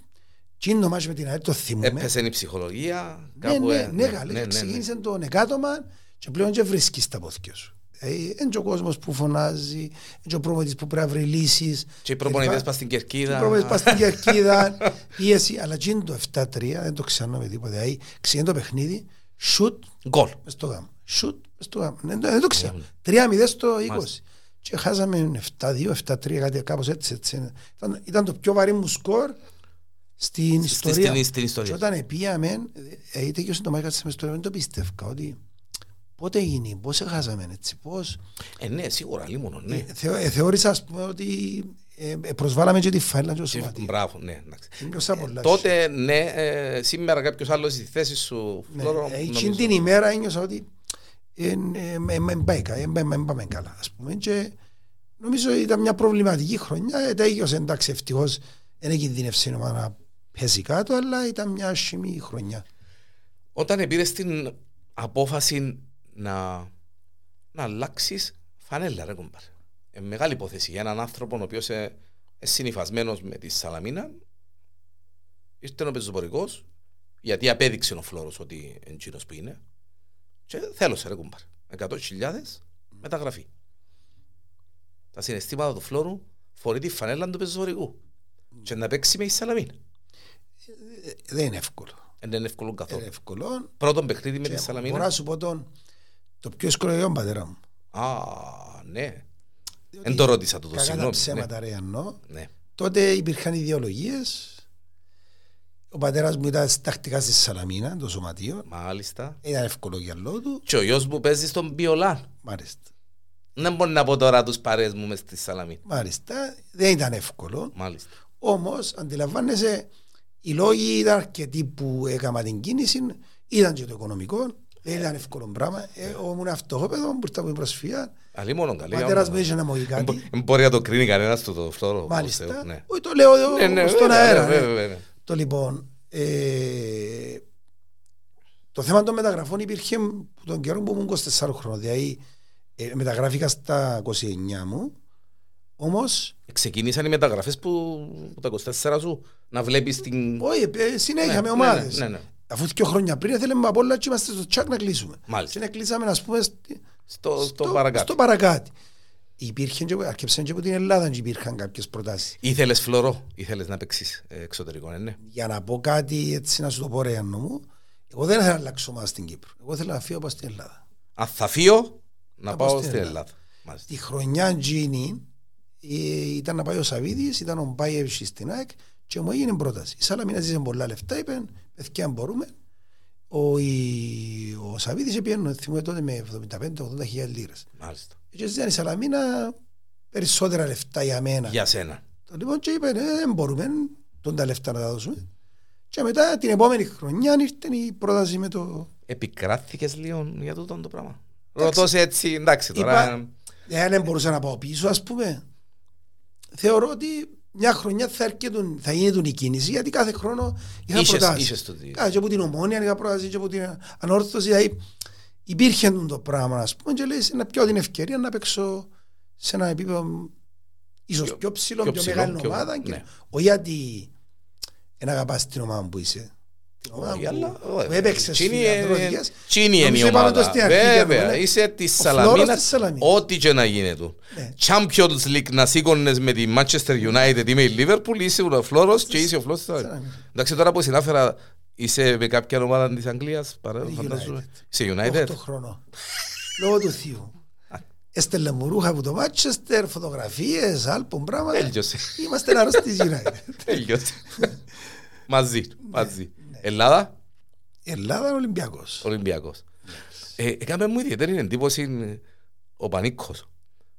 τι είναι το μάτς με την ΑΕΛ το θυμούμε. Έπεσε η ψυχολογία. Ναι, κάπου, ναι, ε, ναι, καλή, ξεκίνησε το εκάτομα και πλέον και βρίσκεις τα πόθηκια σου. Δηλαδή, είναι και ο κόσμος που φωνάζει, είναι και ο προπονητής που πρέπει να βρει λύσεις. Και οι προπονητές λοιπά. πας στην Και οι Κερκίδα. προπονητές πας στην Κερκίδα, πίεση. Αλλά και είναι το 7-3, δεν το ξέρω με τίποτα. Δηλαδή, ξεκινάει το παιχνίδι, shoot, Γκολ. μες στο γάμο. Shoot, μες στο γάμο. Δεν το, δεν το ξέρω. 3-0 στο 20. Μάλιστα. Και χάσαμε 7-2, 7-3, κάτι κάπως έτσι. έτσι. Ήταν, ήταν το πιο βαρύ μου σκορ στην Στη- ιστορία. στην- στην Και ιστορία. όταν πήγαμε, ε, είτε και το μάχη με ιστορία, δεν το πίστευκα ότι πότε γίνει, πώς έχασαμε έτσι, πώς. Ε, ναι, σίγουρα, λίμωνο, ναι. Ε, θεω- ε, θεώρησα ας πούμε ότι ε, ε, προσβάλαμε και τη φάιλα και το Και- σωματείο. Μπράβο, ναι. εντάξει. Νιώσα πολλά. Τότε, ναι, ε, σήμερα κάποιος άλλος στη θέση σου, Ναι, Φλόρο, ε, νομίζω. εκείνη την ημέρα ένιωσα ότι δεν πάει κα- ε, μεν- μεν πάμε καλά ας πούμε και νομίζω ήταν μια προβληματική χρονιά ε, τέλειωσε εντάξει ευτυχώς δεν κινδύνευσε η ομάδα να πέσει κάτω αλλά ήταν μια άσχημη χρονιά Όταν πήρε την απόφαση να, να αλλάξεις φανέλα, ρε κομπάρ. Ε, μεγάλη υπόθεση για έναν άνθρωπο ο οποίος είναι συνυφασμένο με τη Σαλαμίνα. Ήρθε ο πεζοπορικός, γιατί απέδειξε ο Φλόρος ότι είναι εκείνος που είναι. Και θέλω ρε κουμπάρ. 100.000 μεταγραφή. Τα συναισθήματα του Φλόρου φορεί τη φανέλα του πεζοπορικού. Και να παίξει με η Σαλαμίνα. Ε, δεν είναι εύκολο Δεν είναι εύκολο δεν καθόλου. είναι εύκολο Πρώτον παιχνίδι με Και τη μπορώ Σαλαμίνα. να σου πω τον το πιο εύκολο είναι ο πατέρας μου Α, ναι. Διότι Δεν το ρώτησα το, το κακά τα συγγνώμη. ψέματα ρε εννοώ Ναι. ναι. τότε υπήρχαν ιδεολογίες ο πατέρας μου ήταν τακτικά στη Σαλαμίνα το σωματείο Μάλιστα. ήταν εύκολο για λόγω του Και ο γιος μου παίζει στον Πιολάν. μάλιστα Δεν μπορεί να πω τώρα τους παρέες μου μες στη Σαλαμίνα. Μάλιστα, δεν ήταν εύκολο. Μάλιστα. Όμως, αντιλαμβάνεσαι, οι λόγοι ήταν αρκετοί που έκανα την κίνηση. Ήταν και το οικονομικό. Δεν ήταν εύκολο πράγμα. Ε, ήμουν αυτοχόπεδο, που ήρθα από την προσφυγιά. Αλλή μόνο Ο καλή. πατέρα μου είχε να μου πει κάτι. Δεν μπορεί να το κρίνει κανένας το, το φλόρο. όπως Μάλιστα. Θεού, Ναι. Όχι, το λέω Ναι, ναι, στον βέβαια, αέρα. βέβαια, ναι. βέβαια, βέβαια. Το λοιπόν, ε, το θέμα των μεταγραφών υπήρχε που τον καιρό που ήμουν 24 χρόνια. Δηλαδή, ε, μεταγράφηκα στα 29 μου, όμως Ξεκίνησαν οι μεταγραφές που, που τα 24 σου να βλέπεις την... Όχι, ε, συνέχεια Ναι, με ναι, ομάδες. ναι, ναι, ναι. Αφού δύο χρόνια πριν θέλαμε από όλα και είμαστε στο τσάκ να κλείσουμε. Μάλιστα. Και να κλείσαμε, ας πούμε, στη- Στο, στο παρακάτω. στο παρακάτω. Υπήρχε και, αρκεψαν και από την Ελλάδα και υπήρχαν κάποιες προτάσεις. Ήθελες φλωρό, ήθελες να παίξεις ε, εξωτερικό, ε, ναι. Για να πω κάτι έτσι να σου το πω ρε Γιάννο μου, εγώ δεν ήθελα να αλλάξω ομάδα στην Κύπρο. Εγώ ήθελα να φύγω από στην Ελλάδα. Αν θα φύγω, να Να πάω πάω στην στην Ελλάδα. Μάλιστα. Τη χρονιά Τζίνι ήταν να πάει ο Σαββίδης, ήταν ο Μπάιευση στην ΑΕΚ και μου έγινε πρόταση. Η Σαλαμίνα ζήσε πολλά λεφτά, είπε, παιδιά αν μπορούμε. Ο, η, ο Σαββίδης πήγαινε, θυμούμαι τότε με 75-80 χιλιάδες λίρες. Μάλιστα. Και ζήτησε η Σαλαμίνα περισσότερα λεφτά για μένα. Για σένα. Το λοιπόν και είπε, «Ε, δεν μπορούμε τον τα λεφτά να τα δώσουμε. Και μετά την επόμενη χρονιά ήρθε η πρόταση με το... Επικράθηκες λίγο για τούτο το πράγμα. Ρωτώ σε έτσι, εντάξει τώρα. Είπα, εάν δεν μπορούσα να πάω πίσω, ας πούμε, θεωρώ ότι μια χρονιά θα, έρχεται, θα γίνεται η κίνηση, γιατί κάθε χρόνο είχα Είχες- προτάσεις. είχες το τι- Κάθε και από την ομόνια είχα προτάσεις και από την ανόρθωση, δηλαδή υπήρχε το πράγμα, ας πούμε, και λέει, να πιω την ευκαιρία να παίξω σε ένα επίπεδο ίσως Πιο- πιο ψηλό, πιο πιο, ψηλό, μεγάλη πιο- ομάδα, και, ναι. όχι γιατί δεν αγαπάς την ομάδα που είσαι. Την ομάδα Όχι, που- αλλά, που όχι. έπαιξες Τσίνη στους είναι- αντρόδιες. τσίνη είναι η Νομίζω είπαμε το ομάδα. στην αρχή, Βέβαια, Γιάννη, είσαι τη Ο Φλόρος Σαλαμίνα. της Σαλαμίνας. Ό,τι και να γίνεται. Ναι. Champions League να σήκωνες με τη Manchester United ή με η Liverpool, είσαι ο Φλόρος και είσαι ο Φλόρος της Σαλαμίνας. Σαλαμίνα. Εντάξει, τώρα που συνάφερα, είσαι με κάποια ομάδα της Αγγλίας, παρά, Με τη φαντάζομαι. United. Είσαι United. 8 χρόνο. Λόγω του θείου. Έστελνε μου ρούχα από το Μάτσεστερ, φωτογραφίες, άλπον πράγματα. Τέλειωσε. Είμαστε αρρώστοι της United. Τέλειωσε. Μαζί, μαζί. Ελλάδα, Η Ελλάδα είναι Ολυμπιακός. Ολυμπιακός. Ε, Έκαμε μου ιδιαίτερη εντύπωση ο Πανίκος.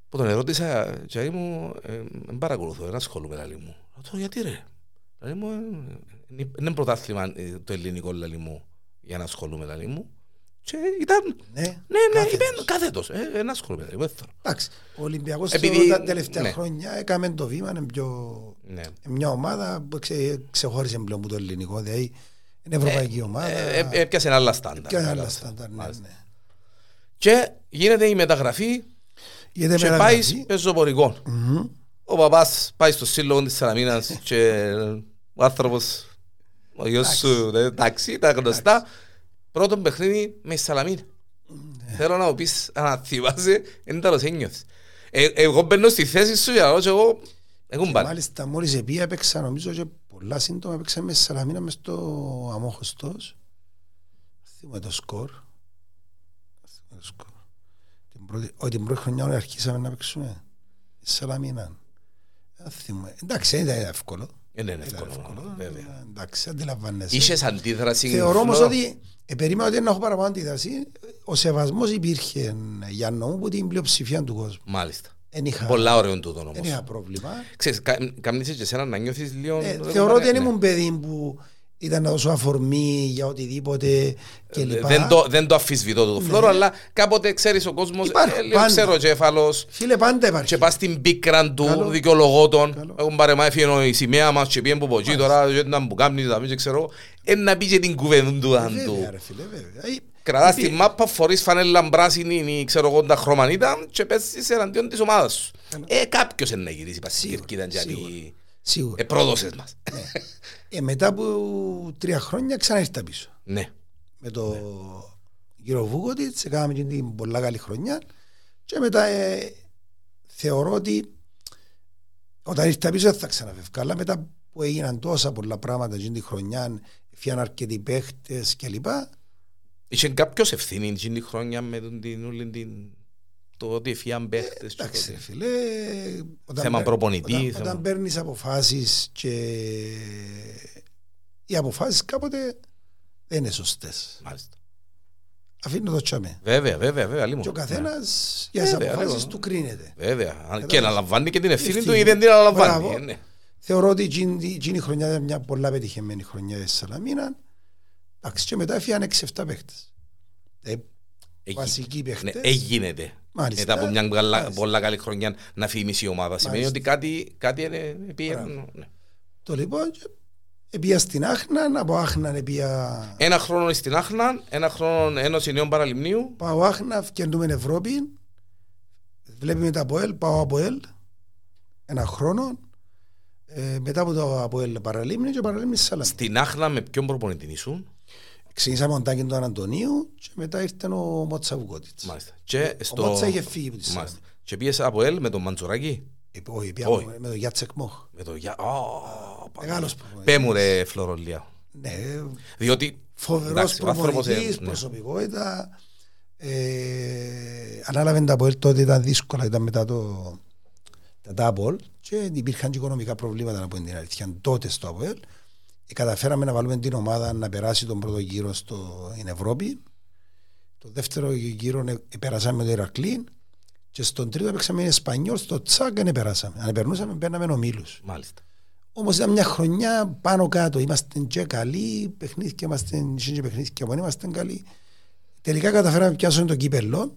Που τον ερώτησα και λέει μου, ε, δεν παρακολουθώ, δεν ασχολούμαι λαλή μου. Ρωτώ, γιατί ρε. Λαλή μου, ε, ε, είναι πρωτάθλημα ε, το ελληνικό λαλή μου για να ασχολούμαι λαλή μου. Και ήταν, Ναι, ναι, ναι, κάθετος. είπε κάθετος, ε, δεν ασχολούμαι λαλή μου, δεν θέλω. Εντάξει, ο Ολυμπιακός Επειδή- Επειδή... τα τελευταία ναι. χρόνια έκαμε το βήμα, είναι πιο... Ναι. μια ομάδα που ξε... ξεχώρισε πλέον από το ελληνικό, δηλαδή είναι ευρωπαϊκή ομάδα. Ε, ε, Έπιασε άλλα στάνταρ. και άλλα άλλα στάνταρ, ναι, Μάλιστα. ναι. Και γίνεται η μεταγραφή Γιατί και πάει πεζοπορικό. Ο παπάς πάει στο σύλλογο της Σαλαμίνας και ο άνθρωπος, ο γιος σου, ε, εντάξει, τα γνωστά. Πρώτο παιχνίδι με η Σαλαμίνα. Θέλω να μου πεις, αν θυμάσαι, είναι τέλος ένιωθες. Ε, εγώ μπαίνω στη θέση σου για να ρωτήσω εγώ, έχουν πάρει. Μάλιστα μόλις επί έπαιξα νομίζω και πολλά σύντομα έπαιξα με Σαλαμίνα μες στο Αμόχωστος. Θυμάμαι το σκορ. Θυμάμαι το σκορ. Την πρώτη, όχι, την πρώτη χρονιά αρχίσαμε να παίξουμε. Σαλαμίνα. Δεν θυμάμαι. Εντάξει, δεν ήταν εύκολο. Είναι εύκολο, βέβαια. Εντάξει, αντιλαμβάνεσαι. Είχες αντίδραση. Θεωρώ όμως ότι ε, περίμενα ότι να έχω παραπάνω αντίδραση. Ο σεβασμός υπήρχε για νόμου από την πλειοψηφία του κόσμου. Μάλιστα. Εν είχα, Πολλά ωραίο τούτο όμως. δεν είχα πρόβλημα. Ξέρεις, κα- καμνήσεις και εσένα να νιώθεις λίγο... Ε, ε, θεωρώ ότι δεν ναι. ήμουν παιδί που ήταν να δώσω αφορμή για οτιδήποτε κλπ. Δεν το, δεν το αφισβητώ το φλόρο, αλλά κάποτε ξέρεις ο κόσμος Ναι. Υπάρχουν ε, λίγο πάντα. ξεροκέφαλος Φίλε, πάντα υπάρχει. και πας στην πίκρα του Καλό. δικαιολογότων. Καλό. Έχουν παρεμά έφυγε η σημαία μας και πήγαινε που πω εκεί τώρα και να μου κάνεις να μην ξέρω. Ε, να πει και την κουβέντα Ε, του. Βέβαια, ρε φίλε, βέβαια. Ε, Κρατάς υπή- τη μάπα, φορείς φανέλα πράσινη ή ξέρω εγώ τα χρωμανίτα και παίζεις εναντίον της ομάδας σου. Ε, κάποιος είναι να γυρίσει πας στην Σίγουρα, κερκίδα και να πει σίγουρα. Σίγουρα. «Ε, πρόδωσες μας. Ε, μετά από τρία χρόνια ξανά ήρθα πίσω. Ναι. Με το κύριο Βούκοτιτς, έκαναμε και την πολλά καλή χρονιά και μετά ε, θεωρώ ότι όταν ήρθα πίσω δεν θα ξαναφεύγω. Αλλά μετά που έγιναν τόσα πολλά πράγματα εκείνη τη χρονιά, φύγαν αρκετοί παίχτες κλπ. Είχε κάποιος ευθύνη εκείνη τη χρόνια με τον- την όλη την... το ότι έφυγαν παίχτες. και Εντάξει το- ρε φίλε, όταν Θέμα παίρ- προπονητή, Όταν, θέμα- όταν παίρνεις αποφάσεις και οι αποφάσεις κάποτε δεν είναι σωστές. Μάλιστα. Αφήνω το τσάμε. Βέβαια, βέβαια, βέβαια. λίμω. Και ο καθένας για τις Βέβαια, αποφάσεις λίγο. του κρίνεται. Ναι. Βέβαια. Αν- Και Κατάλαβες. αναλαμβάνει και την ευθύνη του Ευθύνη. ή δεν την αναλαμβάνει. Μπράβο. Ε, ναι. Θεωρώ ότι εκείνη εκείνη η χρονιά ήταν μια πολλά πετυχημένη χρονιά της Σαλαμίνα. Εντάξει, και μετά έφυγαν 6-7 παίχτες. Ε, Εγι- βασικοί Ναι, παίχτες. Εγίνεται. Μάλιστα. Μετά από μια καλά- Μάλιστα. πολλά καλή χρονιά να φύγει η μισή ομάδα. Σημαίνει Μάλιστα. ότι κάτι, κάτι είναι πήγαινε. Μπράβο. ναι. Το λοιπόν, και επία στην Άχνα, από Άχνα επία... Ένα χρόνο στην Άχνα, ένα χρόνο Ένωση Νέων Παραλιμνίου. Πάω Άχνα, φτιανούμε Ευρώπη, βλέπουμε τα ΑΠΟΕΛ, πάω ΑΠΟΕΛ, ένα χρόνο, ε, μετά από το ΑΠΟΕΛ Παραλίμνη και Παραλίμνης Σαλαμίνα. Στην Άχνα με ποιον προπονητή ήσουν; Ξεκινήσαμε τον Τάκη τον Αντωνίου και μετά ήρθε ο Μότσα Βουκότιτς. Μάλιστα. Και Ο στο... Μότσα είχε φύγει από τη Μάλιστα. Σαλαμίνα. Και πήγες από ελ με τον Μαντσουράκη; Ε, Όχι, πήγα Όχι. με τον Γιάτσεκ Μόχ. Με το για... Ω, Μεγάλος πα- προπονητής. Πέ μου ρε Φλωρολία. Ναι, Διότι φοβερός εντάξει, ο άνθρωπος, ε, προπονητής, ναι. προσωπικότητα. Ε, ανάλαβε τα ΑΠΟΕΛ τότε ήταν δύσκολα, ήταν μετά το τα τάπολ και υπήρχαν και οικονομικά προβλήματα να πω την αλήθεια τότε στο ΑΠΟΕΛ. Ε, καταφέραμε να βάλουμε την ομάδα να περάσει τον πρώτο γύρο στην Ευρώπη. Το δεύτερο γύρο ε, περάσαμε το Ηρακλή και στον τρίτο παίξαμε Εσπανιόλ, στο Τσάκ δεν περάσαμε. Αν περνούσαμε μπαίναμε ομίλους. Μάλιστα. Όμως ήταν μια χρονιά πάνω κάτω. Είμαστε και καλοί, παιχνίδια είμαστε είχε και παιχνίδια που δεν είμαστε καλοί. Τελικά καταφέραμε να πιάσουμε το κύπελο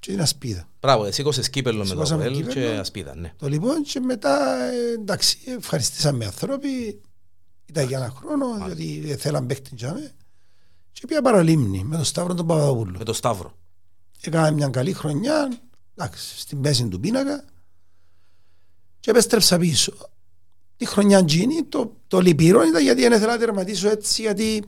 και την ασπίδα. Μπράβο, σήκωσες κύπελο με το Σηκώσαμε ΑΠΟΕΛ κύπελλο. και ασπίδα, ναι. Το λοιπόν και μετά ε, εντάξει ευχαριστήσαμε ανθρώποι. Ήταν για ένα χρόνο διότι θέλαν παίχτη τζάμε. Και πήγα παραλίμνη με τον Σταύρο τον Παπαδόπουλο. Με το Σταύρο. Έκανα μια καλή χρονιά, εντάξει, στην μέση του πίνακα και επέστρεψα πίσω. Τη χρονιά εκείνη το, το λυπηρό ήταν γιατί δεν ήθελα να τερματίσω έτσι γιατί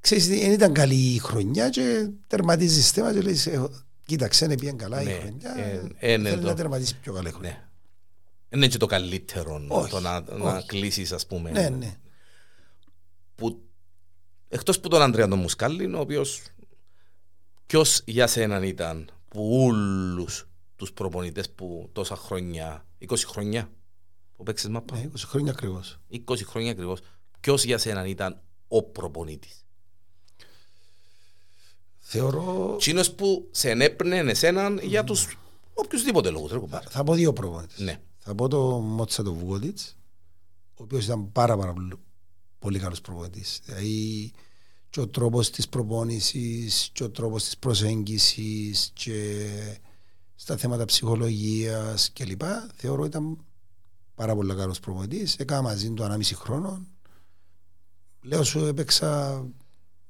ξέρεις δεν ήταν καλή η χρονιά και τερματίζεις θέμα και λες ε, κοίταξε δεν πήγαινε καλά η Ναι, χρονιά ε, ε, ναι, θέλει το- να τερματίσει πιο καλή χρονιά. Ναι. Είναι και το καλύτερο Όχι, το να, να όχι. κλείσεις ας πούμε. Ναι, ναι. Που, εκτός που τον Ανδρέας τον Μουσκάλη, ο οποίος ποιος για σέναν ήταν που όλους τους προπονητές που τόσα χρόνια, 20 χρόνια που παίξες μάπα, Ναι, 20 χρόνια ακριβώς. 20 χρόνια ακριβώς, ποιος για σέναν ήταν ο προπονήτης. Θεωρώ Τσίνος που σε ενέπνε εσέναν για τους οποιουσδήποτε λόγους. Ρε, κουμπάρε. θα πω δύο προπονητές. Ναι. Θα πω το Μότσα το Βουκότιτς, ο οποίος ήταν πάρα, πάρα πολύ, πολύ καλός προπονητής. Δηλαδή και ο τρόπος της προπόνησης και ο τρόπος της προσέγγισης και στα θέματα ψυχολογίας κλπ. Θεωρώ ήταν πάρα πολύ καλός προπονητής. Έκανα μαζί του ανάμιση χρόνο. Λέω σου έπαιξα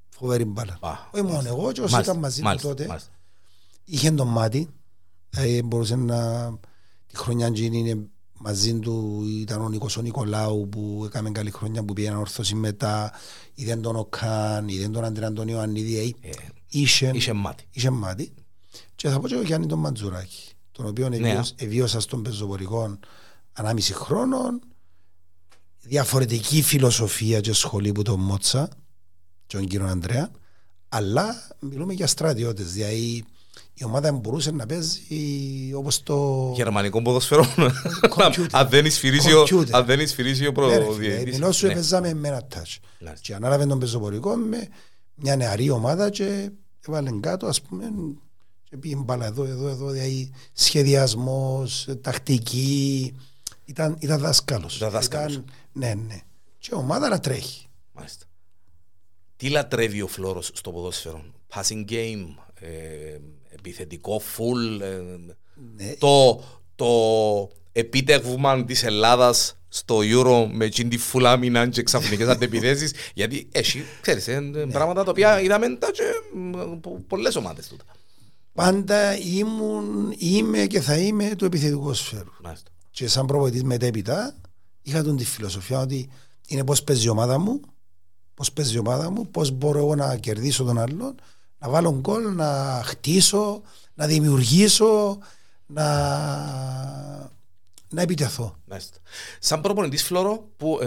φοβερή μπάλα. Α, Όχι μόνο εγώ και όσοι μάλιστα, ήταν μαζί του μάλιστα, τότε μάλιστα. είχε το μάτι δηλαδή μπορούσε να τη χρονιά εκείνη είναι μαζί του ήταν ο Νίκος ο Νικολάου που έκαμε καλή χρονιά που πήγαινε όρθωση μετά είδε τον Οκάν, είδε τον Αντρέα Αντώνιο Ανίδη Ε, είχε, Είχε μάτι. είχε μάτι Και θα πω και ο Γιάννη τον Μαντζουράκη, τον οποίο Ναι. εβίωσα, εβίωσα στον πεζοπορικό ανάμιση χρόνων. Διαφορετική φιλοσοφία και σχολή που τον Μότσα, τον κύριο Ανδρέα, αλλά μιλούμε για στρατιώτες. Δηλαδή η ομάδα μπορούσε να παίζει όπως το... Γερμανικό ποδοσφαιρό. Computer. Αν δεν εισφυρίσει ο- Computer. αν δεν εισφυρίσει ο Ναι, ρε φίλε, προδιαιτητής. Ενώ σου Ναι. έπαιζαμε με ένα touch. Μάλιστα. Και ανάλαβε τον πεζοπορικό με μια νεαρή ομάδα και έβαλε κάτω, ας πούμε, και πήγε μπάλα εδώ, εδώ, εδώ, δηλαδή σχεδιασμός, τακτική, ήταν, ήταν δάσκαλος. Ήταν δάσκαλος. Ήταν- ναι, ναι. Και η ομάδα να τρέχει. Μάλιστα. Τι λατρεύει ο Φλόρος στο ποδόσφαιρο; Passing game, ε, επιθετικό full, ε, Ναι. το, το επίτευγμα της Ελλάδας στο Euro με εκείνη τη full άμυνα και ξαφνικές αντεπιθέσεις γιατί έχει, ξέρεις, ε, Ναι. πράγματα τα οποία είδαμε τα και μ, πο- πολλές ομάδες τούτα. Πάντα ήμουν, είμαι και θα είμαι του επιθετικού σφαίρου. Μάλιστα. Και σαν προπονητής μετέπειτα είχα τον τη φιλοσοφία ότι είναι πώς παίζει η ομάδα μου, πώς παίζει η ομάδα μου, πώς μπορώ εγώ να κερδίσω τον άλλον, να βάλω γκολ, να χτίσω, να δημιουργήσω, να, να επιτεθώ. Μάλιστα. Σαν προπονητής Φλόρο που ε,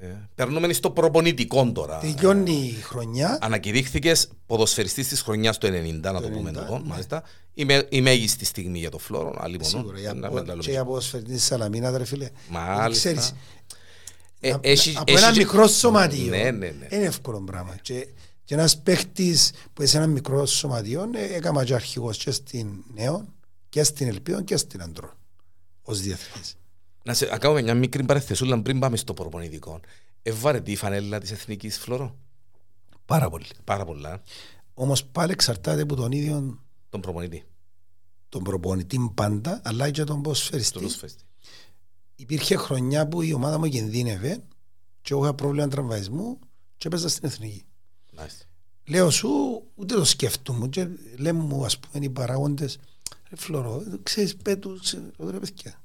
ε, περνούμε στο προπονητικό τώρα. Τελειώνει η χρονιά, Ανακηρύχθηκες ποδοσφαιριστής της χρονιάς του 90, να το πούμε 90, εδώ. ναι. Μάλιστα. Η, με, η μέγιστη στιγμή για το Φλόρο. Άλλη μόνο. σίγουρα, για, Να μην τα και λέμε. για ποδοσφαιρτή της Σαλαμίνα, ρε φίλε. Μάλιστα. Ξέρεις, Ε, να- έχει- από έχει- ένα μικρό σωματείο. Ναι, ναι, ναι. Είναι εύκολο πράγμα. Και, και ένας παίχτης που είσαι ένας μικρός σωματείο ε, έκανα και αρχηγός και στην Νέο και στην Ελπίδων και στην Αντρών ως διεθνής. Να, σε, να κάνουμε μια μικρή παρεθεσούλα πριν πάμε στο προπονητικό. Εβάρετη η φανέλα της εθνικής Φλόρο. Πάρα πολύ. Πάρα πολλά. ε, Όμως πάλι εξαρτάται από τον ίδιο Τον προπονητή. τον προπονητή πάντα αλλά και τον Τον ποσφαιριστή. Λουσφέστη. Υπήρχε χρονιά που η ομάδα μου κινδύνευε και εγώ είχα πρόβλημα τραυματισμού και έπαιζα στην εθνική. Μάλιστα. Λέω σου, ούτε το σκέφτομαι και λέμε μου ας πούμε οι παράγοντες ρε Φλωρό, ξέρεις πέτους, ρε παιδιά.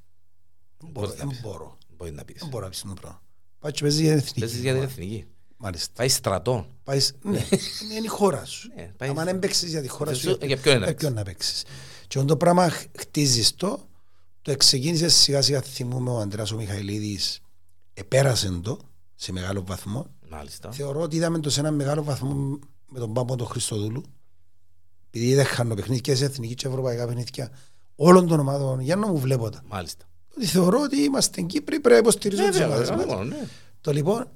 Δεν μπορώ, Πώς να δεν πεις. μπορώ. Μπορεί να πεις. Δεν μπορώ να πεις το πράγμα. Πάει και παίζεις για την εθνική. Παίζεις για την εθνική. Μάλιστα. Πάει στρατό. Πάει, σ- ναι, είναι η χώρα σου. Ναι, πάει- Αν δεν παίξεις για τη χώρα σου, Για ποιον είναι να για ποιον να παίξεις. Και όταν το πράγμα χ- χτίζεις το, το ξεκίνησε σιγά σιγά θυμούμε ο Αντρέας ο Μιχαηλίδης επέρασε το σε μεγάλο βαθμό. Μάλιστα. Θεωρώ ότι είδαμε το σε ένα μεγάλο βαθμό με τον Πάμπο τον Χριστοδούλου. Επειδή δεν χάνω παιχνίδια σε εθνική και ευρωπαϊκά παιχνίδια όλων των ομάδων, για να μου βλέπω τα. Μάλιστα. Ότι θεωρώ ότι είμαστε Κύπροι, πρέπει να υποστηρίζουμε τις Βέβαια, ομάδες βέβαια, μας. μόνο, ναι. Το λοιπόν,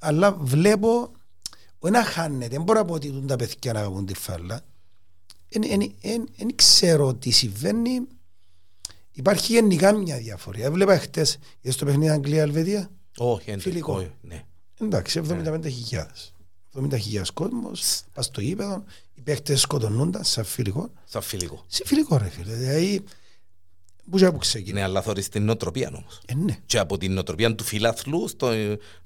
αλλά βλέπω, όχι να χάνεται, δεν μπορώ να πω ότι τούν τα παιδιά να αγαπούν τη φάλα. Δεν ξέρω τι συμβαίνει. Υπάρχει γενικά μια διαφορά. Έβλεπα χτες, είδες το παιχνίδι Αγγλία-Ελβετία; Όχι, είναι Φιλικό. όχι, ναι. Εντάξει, 75.000. 70.000 κόσμος, πας στο γήπεδο, οι παίχτες σκοτωνούνταν σαν φιλικό. Σαν φιλικό. Σε φιλικό ρε φίλε, δηλαδή, που και που ξεκινά. Ναι, αλλά θωρείς την νοοτροπία όμως. Ε, ναι. Και από την νοοτροπία του φιλάθλου στο,